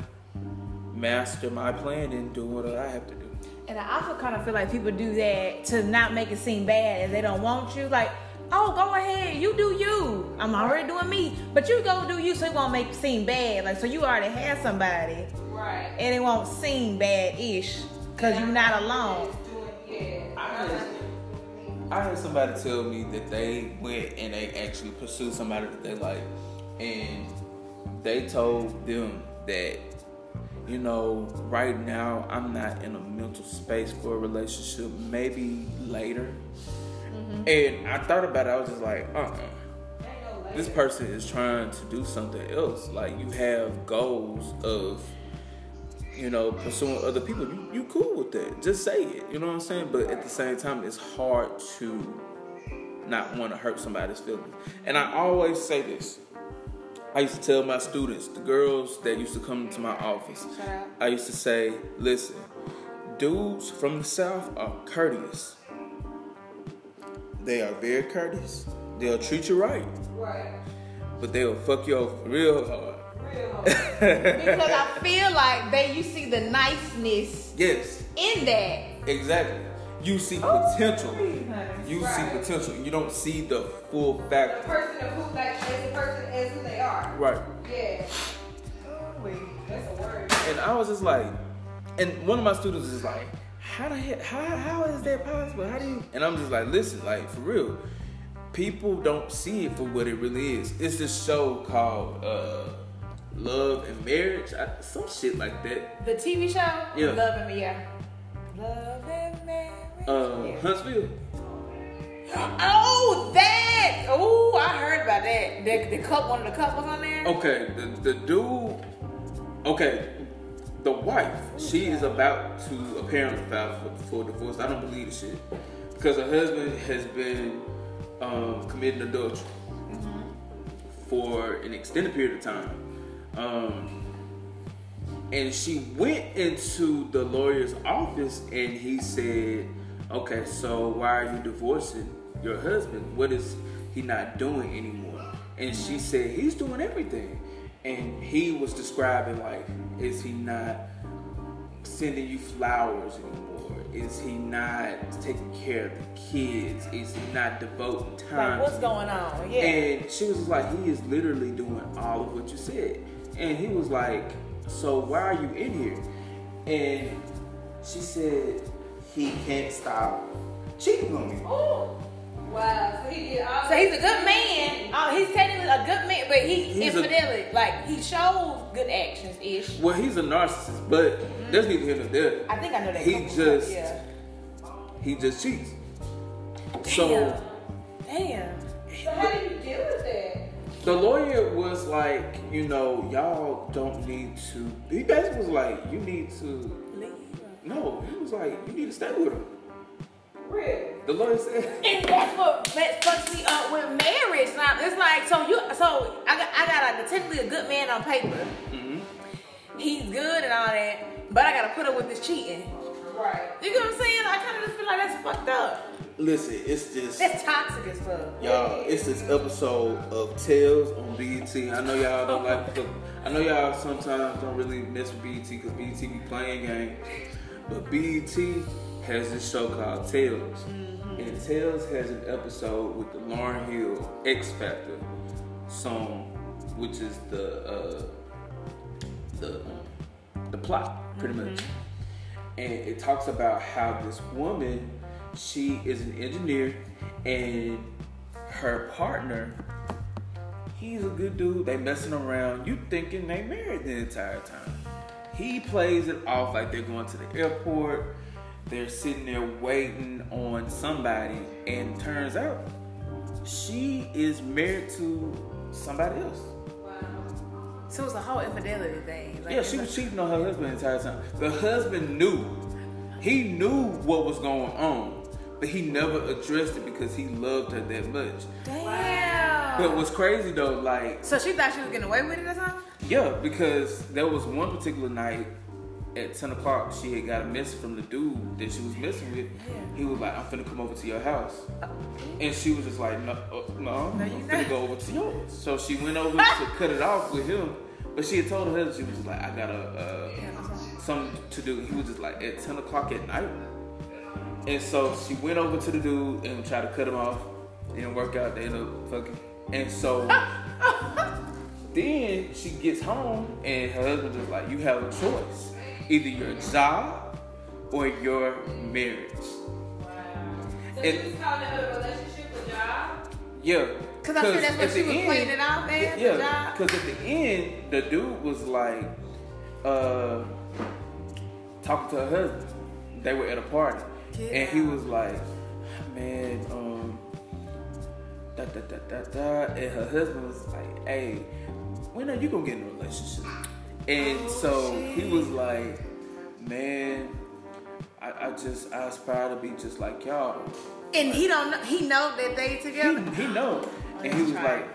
master my plan and do what I have to do. And I also kind of feel like people do that to not make it seem bad and they don't want you. Like, oh, go ahead, you do you. I'm already doing me, but you go do you so it won't make it seem bad. Like, so you already had somebody Right. and it won't seem bad-ish because you're not alone. I heard, I heard somebody tell me that they went and they actually pursued somebody that they like, and they told them that, you know, right now I'm not in a mental space for a relationship. Maybe later. And I thought about it. I was just like, uh, uh This person is trying to do something else. Like you have goals of you know, pursuing other people, you, you cool with that. Just say it. You know what I'm saying? But at the same time, it's hard to not want to hurt somebody's feelings. And I always say this. I used to tell my students, the girls that used to come to my office, I used to say, listen, dudes from the South are courteous. They are very courteous. They'll treat you right, Right. but they'll fuck you over real hard. *laughs* Because I feel like they you see the niceness Yes, in that. exactly. You see potential. You Right. see potential. You don't see the full fact The person of who like as a person as who they are. Right. Yeah. That's a word. And I was just like, and one of my students is like, how the heck, how, how is that possible? How do you? And I'm just like, listen, like for real, people don't see it for what it really is. It's this show called uh, Love and Marriage, I, some shit like that. The TV show? Yeah. Love and yeah. Love and Marriage. Uh, Yeah. Huntsville. Oh, that! Oh, I heard about that. The, the couple, one of the couples on there. Okay, the, the dude. Okay, the wife. She is about to apparently file for, for divorce. I don't believe the shit because her husband has been um, committing adultery for an extended period of time. Um, and she went into the lawyer's office and he said, Okay, so why are you divorcing your husband? What is he not doing anymore? And she said, He's doing everything. And he was describing, like, is he not sending you flowers anymore? Is he not taking care of the kids? Is he not devoting time? Like, what's going on? Yeah. and she was like, he is literally doing all of what you said. And he was like, so why are you in here? And she said, he can't stop cheating on me. Oh. Wow. So he did all So he's a good man. Oh, he's technically a good man, but he He's a- infidelity. like he shows good actions ish. Well, he's a narcissist, but mm-hmm. there's neither here nor there. I think I know that. He couple, just- yeah. He just cheats. Damn. So Damn. So how do you deal with that? The lawyer was like, you know, y'all don't need to. He basically was like, you need to. Leave. No, he was like, you need to stay with him. Really? The lawyer said. *laughs* And that's what that fucks me up with marriage. Now it's like so you so I got I got a technically a good man on paper. Mm-hmm. He's good and all that, but I gotta put up with this cheating. Right. You get what I'm saying? I kind of just feel like that's fucked up. Listen, it's just. That's toxic as fuck. Y'all, it's this episode of Tales on BET. I know y'all don't like the, I know y'all sometimes don't really mess with BET because BET be playing games. But BET has this show called Tales. And Tales has an episode with the Lauryn Hill Ex-Factor song, which is the uh, the um, the plot, pretty much. And it talks about how this woman, she is an engineer, and her partner, he's a good dude. They messing around. You thinking they married the entire time. He plays it off like they're going to the airport. They're sitting there waiting on somebody, and turns out she is married to somebody else. Wow. So it's a whole infidelity thing. Like, Yeah, she was cheating on her husband the entire time. The husband knew. He knew what was going on, but he never addressed it because he loved her that much. Damn. But what's crazy though, like, so she thought she was getting away with it or something? yeah, because there was one particular night at 10 o'clock, she had got a message from the dude that she was messing with. Yeah. He was like, I'm finna come over to your house. And she was just like, no, uh, no, No, I'm not. finna go over to yours. So she went over to cut it off with him. But she had told her husband, she was just like, I got a, uh, something to do. He was just like, at 10 o'clock at night. And so she went over to the dude and tried to cut him off. It didn't work out. They ended up fucking. And so *laughs* then she gets home and her husband just like, you have a choice. Either your job or your marriage. So It- you was calling it a relationship a job? Yeah. Because I feel that's what at she was end- playing it off as. Yeah, because at the end, the dude was like, uh, talking to her husband. They were at a party, and he was like, "Man, um, da da da da da," and her husband was like, "Hey, when are you gonna get in a relationship?" And Oh, so he was like, "Man, I, I just I aspire to be just like y'all." And he don't know. He know that they he, together. he know. And he was like,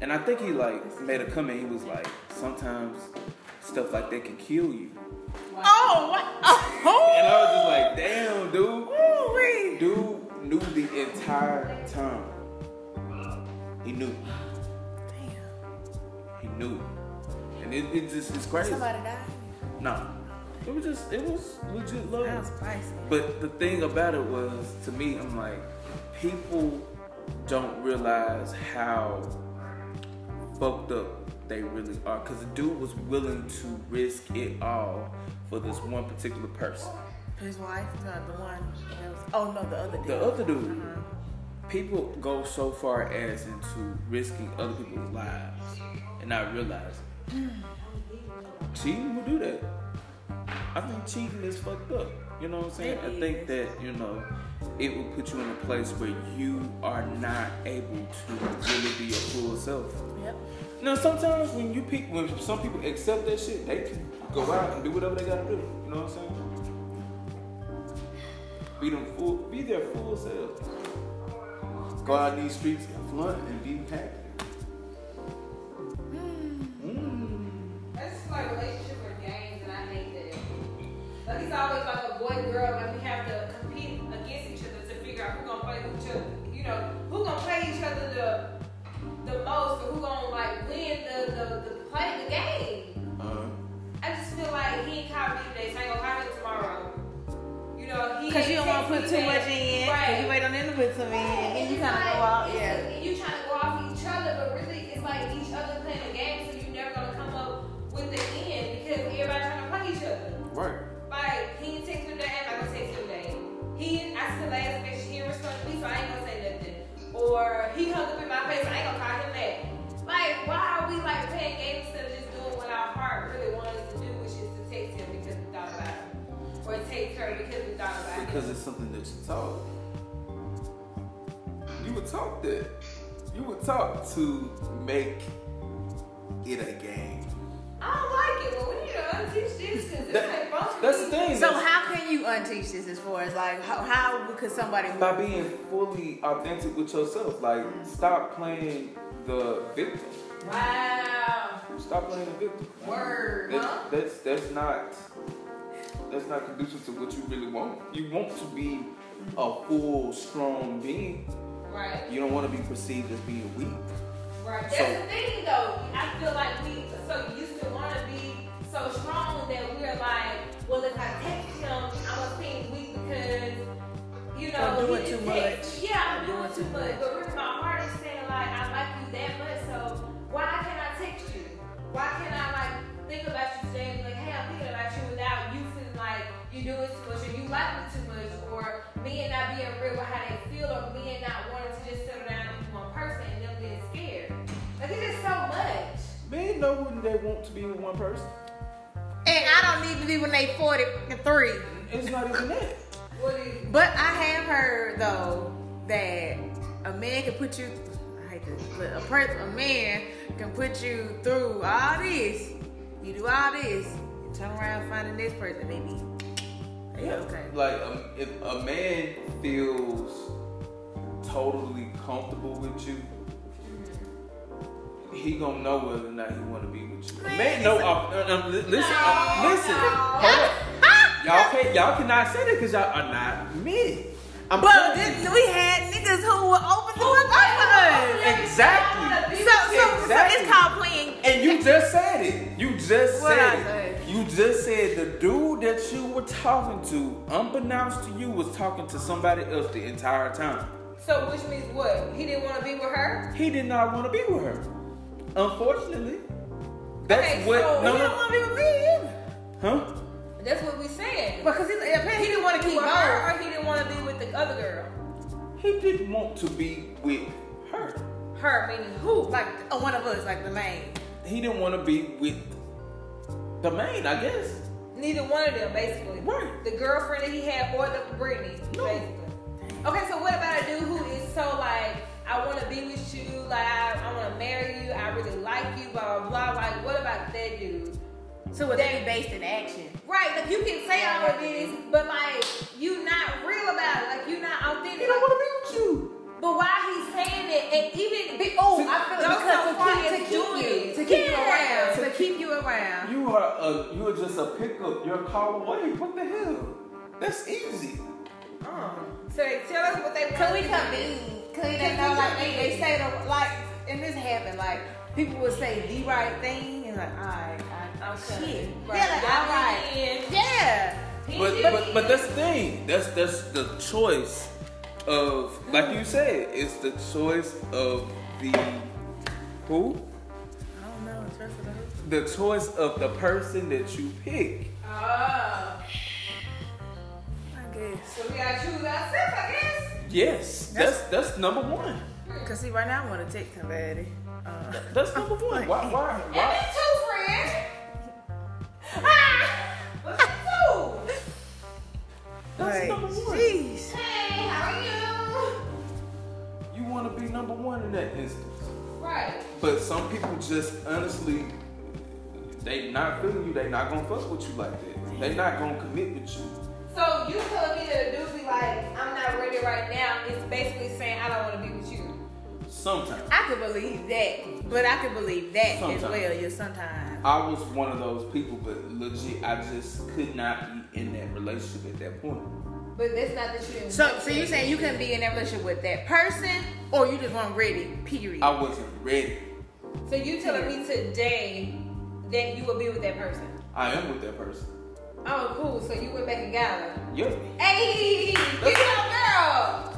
And I think he like made a comment. He was like, sometimes stuff like that can kill you. Oh, what? Oh, And I was just like, damn, dude. Ooh-wee. Dude knew the entire time. He knew. Damn. He knew. And it, it just it's crazy. Somebody died. No. It was just it was legit love. That was spicy. But the thing about it was, to me, I'm like, people don't realize how fucked up they really are. Cause the dude was willing to risk it all for this one particular person. His wife, is not the one. That was, oh no, the other dude. The other dude. Mhm. People go so far as into risking other people's lives and not realizing. *sighs* Cheating will do that. I think cheating is fucked up. You know what I'm saying? I think that, you know, it will put you in a place where you are not able to really be your full self. Yep. Now sometimes when you pick when some people accept that shit, they can go out and do whatever they gotta do. You know what I'm saying? Be them full be their full self. Go out in these streets and flunt and be happy. Like it's always like a boy girl, and we have to compete against each other to figure out who gonna play with each other. You know, who gonna play each other the the most, or who gonna like win the the, the play the game. Uh, I just feel like he ain't caught me today, so I ain't gonna call him tomorrow. You know, he Because you don't want to put too much in. Because Right. you wait on him to put some in. And then you kind of go out. Yeah. And you trying to go off each other, but really it's like each other playing a game, so I the last message, he didn't respond to me, so I ain't gonna say nothing. Or he hung up in my face, I ain't gonna call him back. Like, why are we like playing games instead of just doing what our heart really wants us to do, which is to text him because we thought about him, or text her because we thought about him. Because it's something that you taught. You were taught that. You were taught to make it a game. I unteach this because this That- ain't That's the thing. So that's- how can you unteach this as far as like how, how could somebody by being fully authentic with yourself. Like, mm. stop playing the victim. Wow. Stop playing the victim. Word, That- huh? That's that's not that's not conducive to what you really want. You want to be a full, strong being. Right. You don't want to be perceived as being weak. Right. That's So- the thing, though. I feel like we so used to want to be so strong that we're like, well, if I text him, I'm gonna seem weak because you know I'm doing he too text. much. Yeah, I'm I'm doing doing too too much. much. But really, my heart is saying like, I like you that much, so why can't I text you? Why can't I like think about you today and be like, hey, I'm thinking about you without you feeling like you're doing too much or you like me too much or me and not being real with how they feel or me and not wanting to just settle down and be one person and them being scared. Like it's just so much. Men know when they want to be with one person. And I don't need to be when they 43. It's not even that. But I have heard though that a man can put you. I hate this, but a person, a man can put you through all this. You do all this, and turn around finding this person, maybe. Yeah. okay. Like, um, if a man feels totally comfortable with you, he gonna know whether or not he want to be with you. A man know. Uh, uh, um, li- listen, uh, listen. Hold up. Y'all can't. Y'all cannot say that because y'all are not men. I'm But this, we had niggas who were open the fuck up for us. Exactly. So, so, so it's called playing. And you just said it. You just What I said say? it. You just said the dude that you were talking to, unbeknownst to you, was talking to somebody else the entire time. so which means what? He didn't want to be with her? He did not want to be with her. Unfortunately. That's Okay, what. so no, He don't want to be with me either. Huh? That's what we saying. Because he, apparently he didn't want to keep keep both. her, or he didn't want to be with the other girl. He didn't want to be with her. Her meaning who? Like uh, one of us, like the main. He didn't want to be with the main, I guess. Neither one of them, basically. Right. The girlfriend that he had or the Brittany, No. basically. Okay, so what about a dude who is so like, I want to be with you, like about that dude? So would they be based in action? Right, like you can say all of this, but like you not real about it. Like you not authentic. He don't want to be with you. But why he's saying it, and even be, oh, I feel Go because so to far keep, to keep doing you, to keep you around. to keep you around. You are a, you are just a pickup. You're a call away. What the hell? That's easy. Uh, so they tell us what they want. Cause we come in, cause they Cause know like they, in. they say the like, and this happened like people would say the right thing and like, alright, I, Okay. shit, Right. yeah, like alright, yeah. But but but that's the thing. That's that's the choice of like you mm. said. It's the choice of the who. I don't know, it's the who. The choice of the person that you pick. Oh, I guess. so we gotta choose ourselves, I guess. Yes, that's that's number one. Cause see, right now I want to take somebody. Uh, That's number one. Why why And why? me too, friend. *laughs* Ah, but me. That's like, number one. jeez. Hey, how are you? You want to be number one in that instance. Right. But some people just honestly, they not feeling you. They not gonna fuck with you like that. They not gonna commit with you. So you telling me that a dude be like, I'm not ready right now, it's basically saying I don't want to be with you. Sometimes I could believe that, but I could believe that Sometimes. as well. Yeah, sometimes. I was one of those people, but legit, I just could not be in that relationship at that point. But that's not that you didn't. So, so you to. saying you couldn't be in that relationship with that person, or you just weren't ready? Period. I wasn't ready. So you telling me today that you will be with that person? I am with that person. Oh, cool. So you went back and got her. Yep. Hey, get your girl.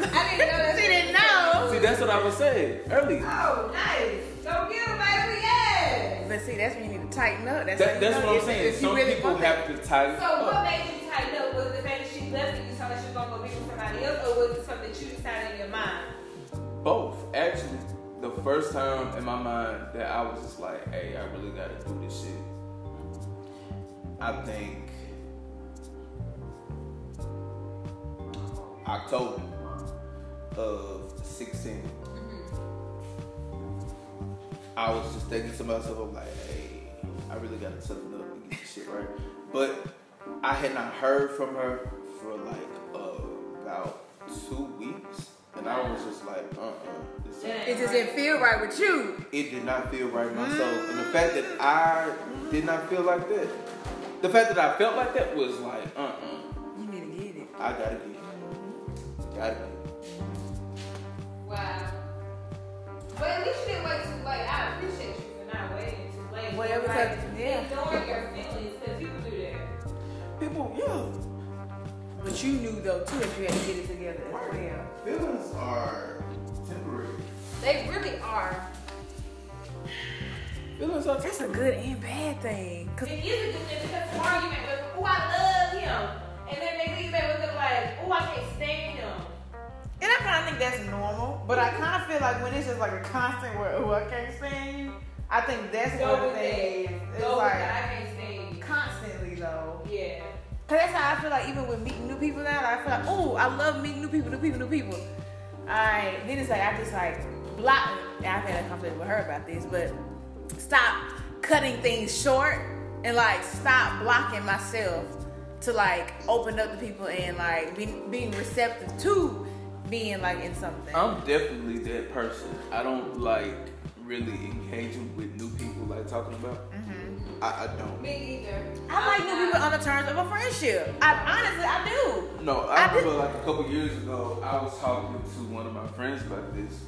I didn't know that. She didn't know. See, that's what I was saying earlier. Oh, nice. Go get her, baby. Yes. But see, that's when you need to tighten up. That's, That, how you that's know what I'm if- saying. If Some really people have to tighten So what up. made you tighten up? Was it the fact that she left and you saw that she was gonna go be with somebody else, or was it something that you decided in your mind? Both, actually. The first time in my mind that I was just like, hey, I really gotta do this shit. I think October of 16. I was just thinking to myself, I'm like, hey, I really gotta toughen up and get this shit right. But I had not heard from her for like uh, about two weeks. And I was just like, uh uh this ain't- It just didn't feel right with you. it did not feel right in my soul. And the fact that I did not feel like that, the fact that I felt like that was like, uh uh You need to get it. I gotta get it. Gotta get it. But at least you didn't wait too late. I appreciate you for not waiting too late. Well, But, because- like, yeah. Ignoring your feelings because people do that. People, yeah. But you knew though too that you had to get it together as well. Feelings are temporary. They really are. Feelings are That's a good and bad thing. Cause It is a good thing because tomorrow you may go, oh, I love him. And then maybe week you may look up like, oh, I can't stand him. And I kind of think that's normal, but I kind of feel like when it's just like a constant where, oh, I can't stand you, I think that's Go one of the things. that. It's Go with like. I can't stand you. constantly though. Yeah. Cause that's how I feel like even with meeting new people now, like, I feel like, oh, I love meeting new people, new people, new people. I then it's like I just like block. And I've had a conversation with her about this, but stop cutting things short and like stop blocking myself to like open up to people and like be, being receptive to being like in something. I'm definitely that person. I don't like really engaging with new people, like talking about. Mm-hmm. I, I don't. Me either. I like new people on the terms of a friendship. I honestly I do. No, I, I did- remember like a couple years ago, I was talking to one of my friends about this.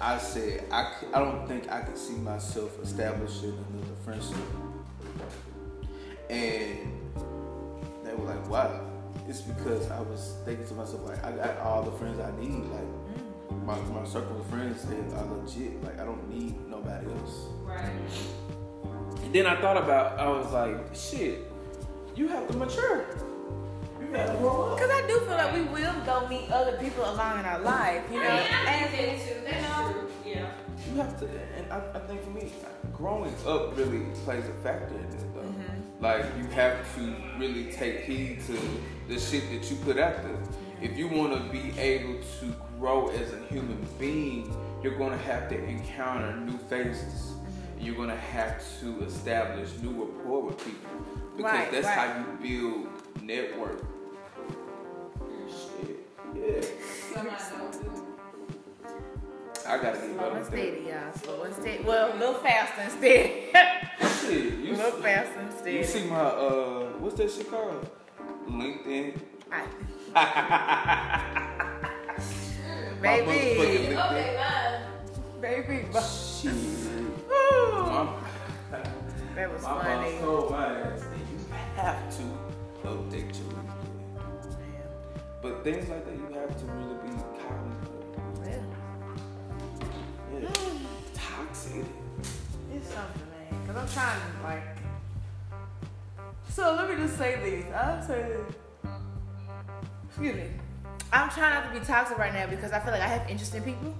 I said, I, I don't think I could see myself establishing another friendship. And they were like, why? It's because I was thinking to myself, like, I got all the friends I need. Like, mm. my, my circle of friends, they are legit. Like, I don't need nobody else. Right. And then I thought about, I was like, shit, you have to mature. You gotta grow up. Cause I do feel like we will go meet other people along in our life, you know. I mean, I as- think too. That's you know, true. Yeah. You have to, and I, I think for me, growing up really plays a factor in it, though. Mm-hmm. Like you have to really take heed to the shit that you put out there. If you want to be able to grow as a human being, you're going to have to encounter new faces. You're going to have to establish new rapport with people because Right, that's right. how you build network. Shit, yeah. I don't do. I gotta get Slow and steady, y'all. Slow and steady. Well, a little faster and steady. that. Shit, *laughs* a you, little faster and you see my uh, what's that shit called? LinkedIn. I- ah. *laughs* Baby, LinkedIn. Okay, bye. baby, but Shit. That was my mom funny. told my ass that you have to update your LinkedIn. But things like that, you have to really be cognizant. Yeah. Yeah. Toxic. It's something, man. Cause I'm trying to like. So let me just say this. I'll say this. Excuse me. I'm trying not to be toxic right now because I feel like I have interest in people,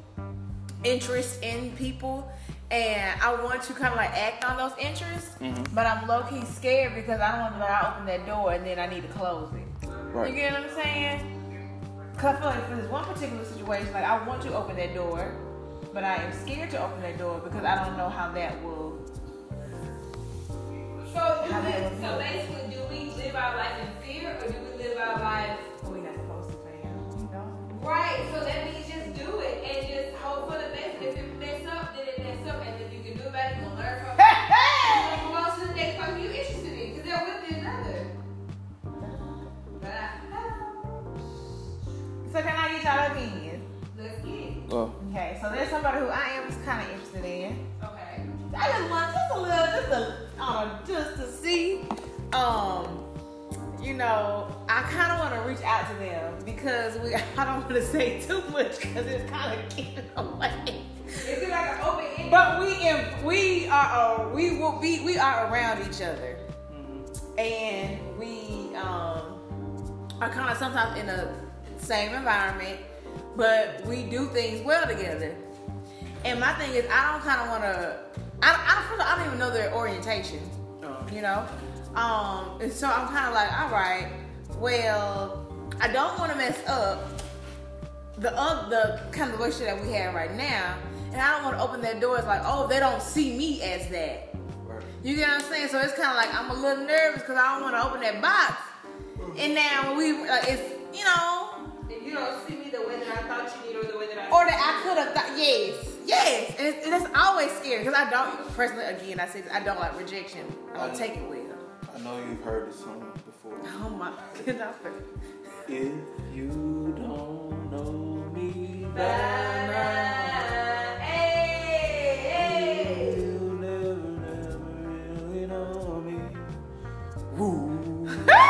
interest in people, and I want to kind of like act on those interests. Mhm. But I'm low key scared because I don't want to like I open that door and then I need to close it. Right. You get what I'm saying? Cause I feel like for this one particular situation, like I want to open that door, but I am scared to open that door because I don't know how that will. So, do we, so basically, do we live our life in fear or do we live our lives Oh, we not supposed to, fam. You know. right? So that means just do it and just hope for the best. If it mess up, then it mess up, and then you can do about it. You can learn from it. You can move on the next person you're interested in, because there will be another. But I, So can I get y'all opinions? let's get it. Oh. Okay, so there's somebody who I am kind of interested in. I just want just a little, just a, uh, just to see. Um, you know, I kind of want to reach out to them because we. I don't want to say too much because it's kind of getting away. Is it like an open ended? But we in, we are uh, we will be we are around each other, and we um, are kind of sometimes in the same environment, but we do things well together. And my thing is, I don't kind of want to. I, I don't I don't even know their orientation, you know. Um, and so I'm kind of like, all right, well, I don't want to mess up the uh, the kind of relationship that we have right now, and I don't want to open that door. It's like, oh, they don't see me as that. Right. You get what I'm saying? So it's kind of like I'm a little nervous because I don't want to open that box. And now when we, like, it's you know, If you don't see me the way that I thought you did or the way that I or that I could have thought, yes, yes, and it's, and it's always scary because I don't personally. Again, I said I don't like rejection. I don't take it well. I know you've heard this song before. Oh my goodness. If you don't know me by now, hey, hey. you'll never, never really know me. Woo. *laughs*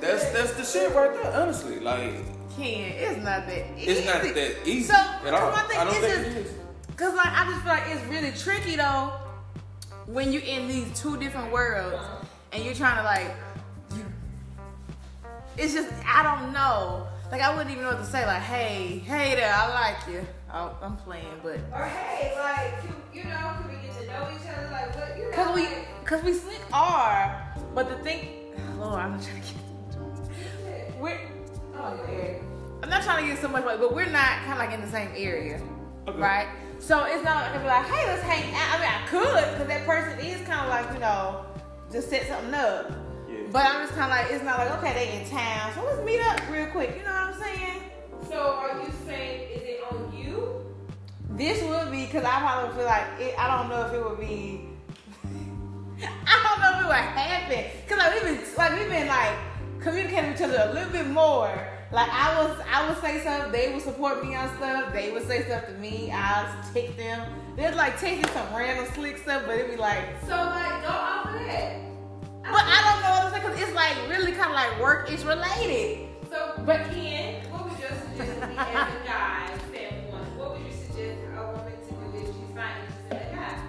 That's that's the shit right there. Honestly, like Ken, it's not that easy. it's not that easy So, at all. come on, think I don't it's think just- it is. Cause like I just feel like it's really tricky though when you're in these two different worlds and you're trying to like you. It's just I don't know. Like I wouldn't even know what to say. Like hey, hey there, I like you. Oh, I'm playing, but Or hey, like, can, you know, can we get to know each other? Like, what, you know, cause we like, cause we slick are, but the thing, *sighs* Lord, I'm not trying to get. We're oh, yeah. I'm not trying to get so much, but we're not kind of like in the same area, Okay. right? So it's not like I can be like, hey, let's hang out. I mean, I could, because that person is kind of like, you know, just set something up. Yeah. But I'm just kind of like, it's not like, okay, they in town, so let's meet up real quick. You know what I'm saying? So, are you saying, is it on you? This would be, because I probably feel like, it, I don't know if it would be, *laughs* I don't know if it would happen. Because like, we've been, like, we've been like, communicating with each other a little bit more. Like I was, I would say something, they would support me on stuff. They would say stuff to me, I'll take them. They'd like texting some random slick stuff, but it'd be like, So, like, go off of that. but I don't know what to say because it's like really kind of like work is related. So, but Ken, what would your suggestion be as a guy standpoint? What would you suggest a woman to do if she's not interested in a guy?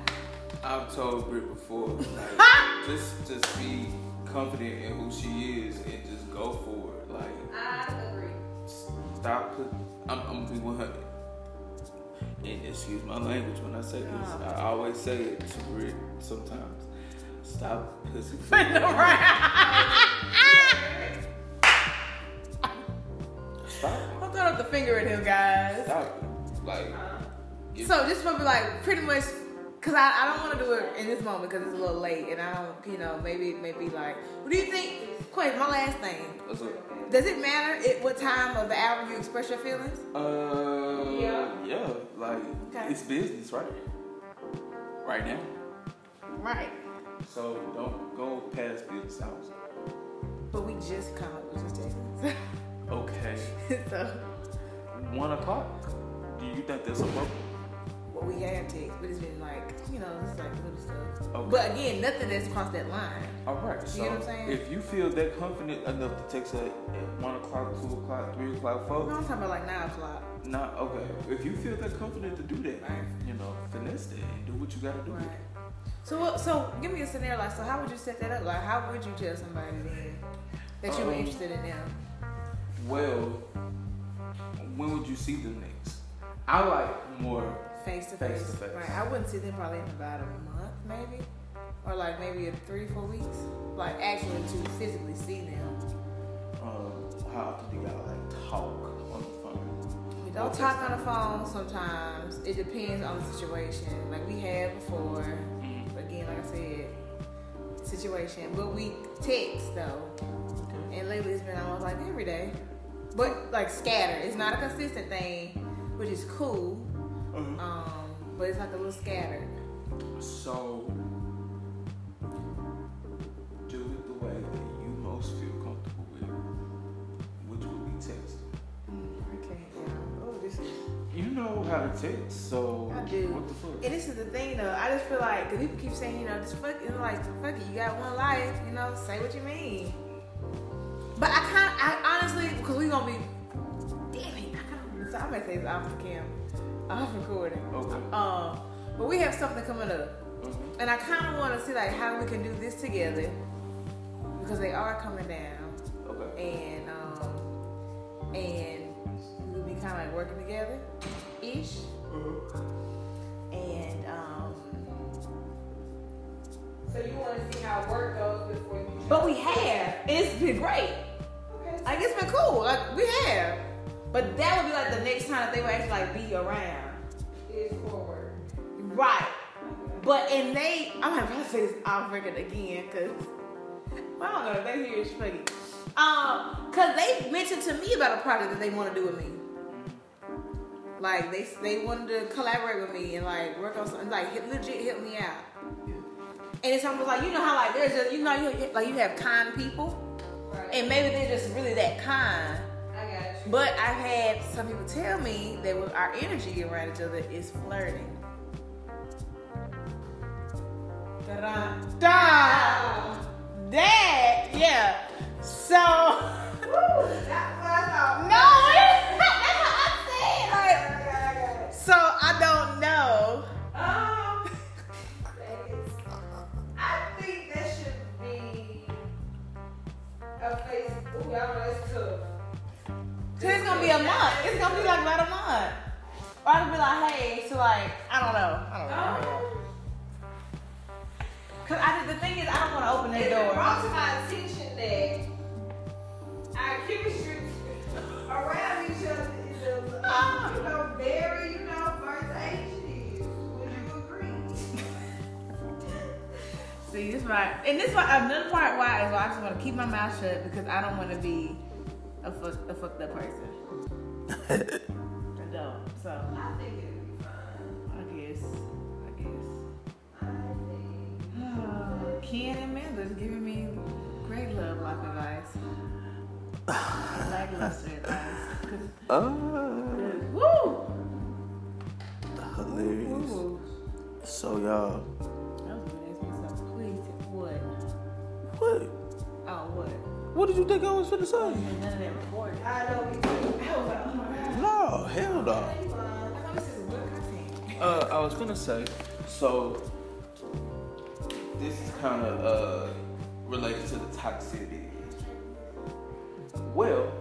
I've told Britt before, like, *laughs* just just be confident in who she is and just go for it. Like, I agree. stop put. I'm, I'm gonna be 100. And excuse my language when I say this. I always say it to Britt sometimes. Stop pussy. *laughs* Stop. I'm throwing up the finger at him, guys. Stop. Like, uh-huh. So this would be like pretty much Cause I, I don't want to do it in this moment because it's a little late, and I don't, you know, maybe maybe like, what do you think? Quinn, my last thing. What's up? Does it matter at what time of the hour you express your feelings? Uh, Yeah. yeah, like Okay. it's business, right? Right now. Right. So don't go past business hours. But we just come up with just. *laughs* Okay. so, One o'clock. Do you think that's appropriate? We have text, but it's been like, you know, it's like little stuff. Okay. But again, nothing that's crossed that line. All right. So get what I'm saying? if you feel that confident enough to text her at one o'clock, two o'clock, three o'clock, No, four, I'm talking about like nine o'clock. not okay. If you feel that confident to do that, Right. you know, finesse that and do what you gotta do. Right. So, so give me a scenario. Like, so how would you set that up? Like, how would you tell somebody then that you were Um, interested in them? Well, when would you see them next? I like more. Face to Face face. to face. Right. I wouldn't see them probably in about a month, maybe, or like maybe in three, four weeks. Like actually to physically see them. Um, how often do you gotta like talk on the phone? We don't Or talk on the phone sometimes. It depends on the situation. Like we had before. Mhm. But again, like I said, situation. But we text though. Okay. And lately it's been almost like every day. But like scattered. It's not a consistent thing, which is cool. Uh-huh. Um, but it's like a little scattered. So, do it the way that you most feel comfortable with, which would be text. Okay, yeah. Oh, this is. You know how to text, so I do. what the fuck? And this is the thing though. I just feel like, cause people keep saying, you know, just fuck it. Like, fuck it. You got one life. You know, say what you mean. But I kind, I honestly, because we gonna be. Damn it! I kind so I may say this off the cam, off recording. Okay. Um, but we have something coming up. Mhm. And I kind of want to see like how we can do this together because they are coming down, Okay. and um, and we'll be kind of like working together, ish. And um, So you want to see how work goes before you. but we have, it's been great. Okay. Like it's been cool. Like we have, but that would be like the next time that they would actually like be around, Is forward. right? But and they, I'm gonna say this off record again because I don't know if they hear it's funny. Um, cause they mentioned to me about a project that they want to do with me. Like they they wanted to collaborate with me and like work on something like hit, legit help me out. And it's almost like you know how like there's just you know you like you have kind people Right. and maybe they're just really that kind. I got you. But I've had some people tell me that with our energy around each other is flirting. Da-da. Da. That, yeah. So, *laughs* Woo, that's what I thought. no, that's what I said. I Like, got it, I got it, I got it. so I don't know. Um, *laughs* I think that should be a face. Ooh, don't know, it's tough. So it's gonna be a month. It's gonna be like about a month. Or I could be like, hey, so like, I don't know. I don't know. Um, Cause I, the thing is, I don't want to open that door. brought to my attention that our chemistry around each other is a little, Ah. you know, very, you know, versatile. Would you agree? *laughs* See, this right, and this why another part why is why I just want to keep my mouth shut because I don't want to be a fuck, a fucked up person. I don't. So I think it'll be fine. I guess, I guess. I think. Oh, Ken and Amanda's giving me great love life advice. Lackluster advice. 'Cause- Uh, hilarious. Woo! So y'all, That was gonna ask me. Please, what? what? Oh, what? What did you think I was gonna say? None of that recorded. I know we do. Hold on. No, hell no. I thought this is good content. Uh, I was gonna say, so this is kind of uh related to the toxicity. Well,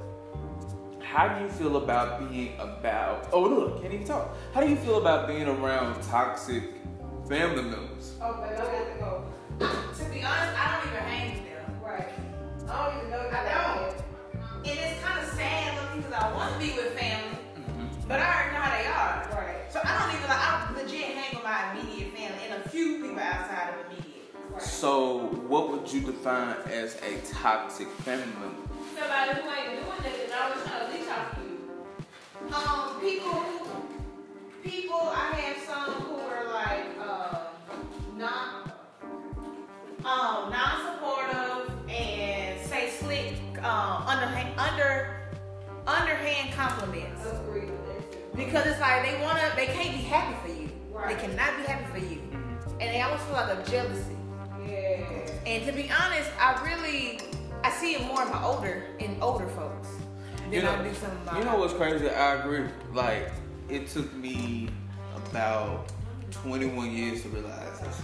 how do you feel about being about? Oh look, can't even talk. How do you feel about being around toxic family members? Oh, but I got to go. To be honest, I don't even hang with them. Right. I don't even know I don't. And it's kind of sad looking because I want to be with family, but I already know how they are. Right. So I don't even like, I legit hang with my immediate family and a few people outside of immediate. Right. So, what would you define as a toxic family member? Somebody who ain't doing nothing and always trying to leech off you. Um, people, people. I have some who are like uh, non, um, non-supportive under, underhand compliments. Agree with that too. Because it's like they wanna, they can't be happy for you. Right. They cannot be happy for you, and they almost feel like a jealousy. Yeah. And to be honest, I really, I see it more in my older, in older folks than You know, I do some of my. you know what's crazy? I agree. Like, it took me about 21 years to realize this.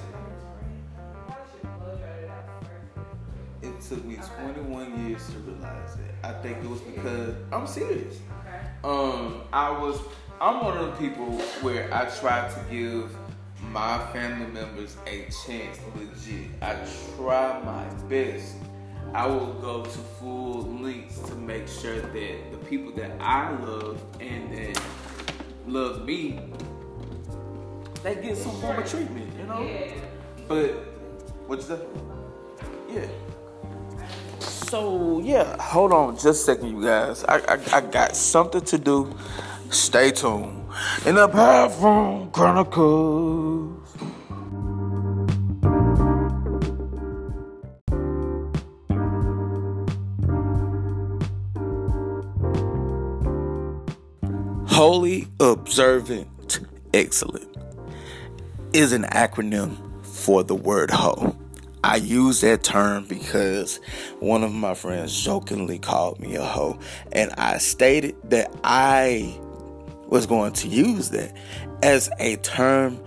It took me 21 years to realize it. I think it was because I'm serious. Okay. Um, I was. I'm one of the people where I try to give my family members a chance. Legit, I try my best. I will go to full lengths to make sure that the people that I love and that love me, they get some form of treatment. You know. Yeah. But what's that? Yeah. So yeah, hold on just a second, you guys. I I, I got something to do. Stay tuned. In the bathroom chronicles. Holy Observant Excellent is an acronym for the word hoe. I use that term because one of my friends jokingly called me a hoe, and I stated that I was going to use that as a term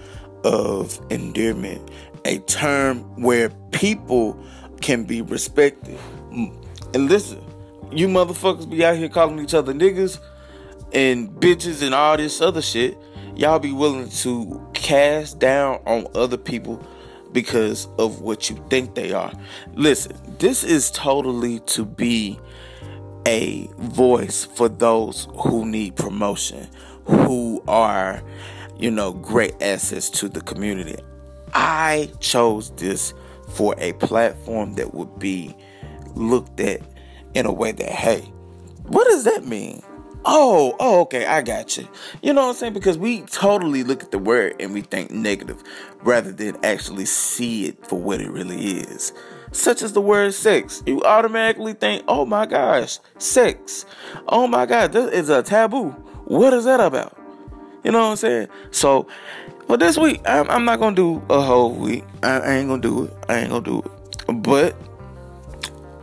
of endearment, a term where people can be respected. And listen, you motherfuckers be out here calling each other niggas and bitches and all this other shit, y'all be willing to cast down on other people because of what you think they are. Listen, this is totally to be a voice for those who need promotion, who are, you know, great assets to the community. I chose this for a platform that would be looked at in a way that, hey, what does that mean? Oh, oh, okay, I got you. You know what I'm saying? Because we totally look at the word and we think negative rather than actually see it for what it really is. Such as the word sex. You automatically think, oh my gosh, sex. Oh my god, this is a taboo. What is that about? You know what I'm saying? So, for this week, I'm, I'm not gonna do a whole week. I, I ain't gonna do it. I ain't gonna do it. But,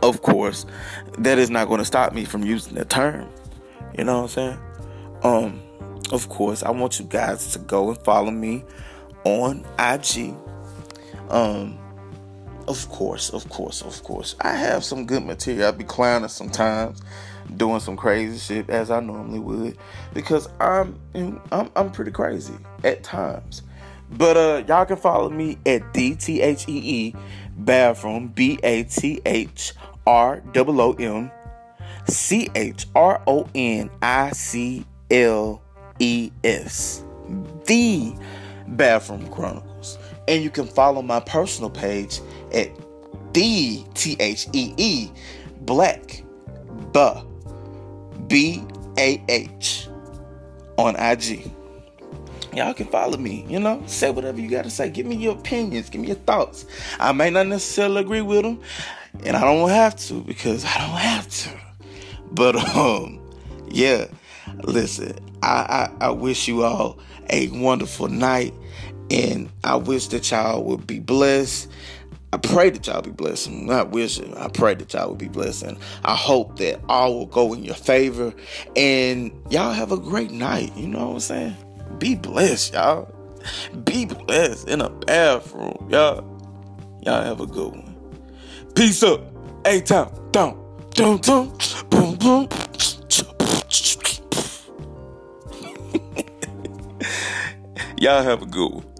of course, that is not gonna stop me from using the term. You know what I'm saying? Um, of course, I want you guys to go and follow me on IG. Um, of course, of course, of course. I have some good material. I be clowning sometimes, doing some crazy shit as I normally would, because I'm I'm I'm pretty crazy at times. But uh, y'all can follow me at D T H E E bathroom B A T H R O O M C H R O N I C L E S. The Bathroom Chronicles. And you can follow my personal page at the T H E E Black Bah B A H on IG. Y'all can follow me, you know, say whatever you gotta say. Give me your opinions, give me your thoughts. I may not necessarily agree with them, and I don't have to because I don't have to. But um, yeah. Listen, I, I I wish you all a wonderful night, and I wish that y'all would be blessed. I pray that y'all be blessed. I'm not wishing. I pray that y'all will be blessed, and I hope that all will go in your favor. And y'all have a great night. You know what I'm saying? Be blessed, y'all. Be blessed in a bathroom, y'all. Y'all have a good one. Peace up. A-Town. Down. Dum dum. Boom boom. *laughs* Y'all have a good one.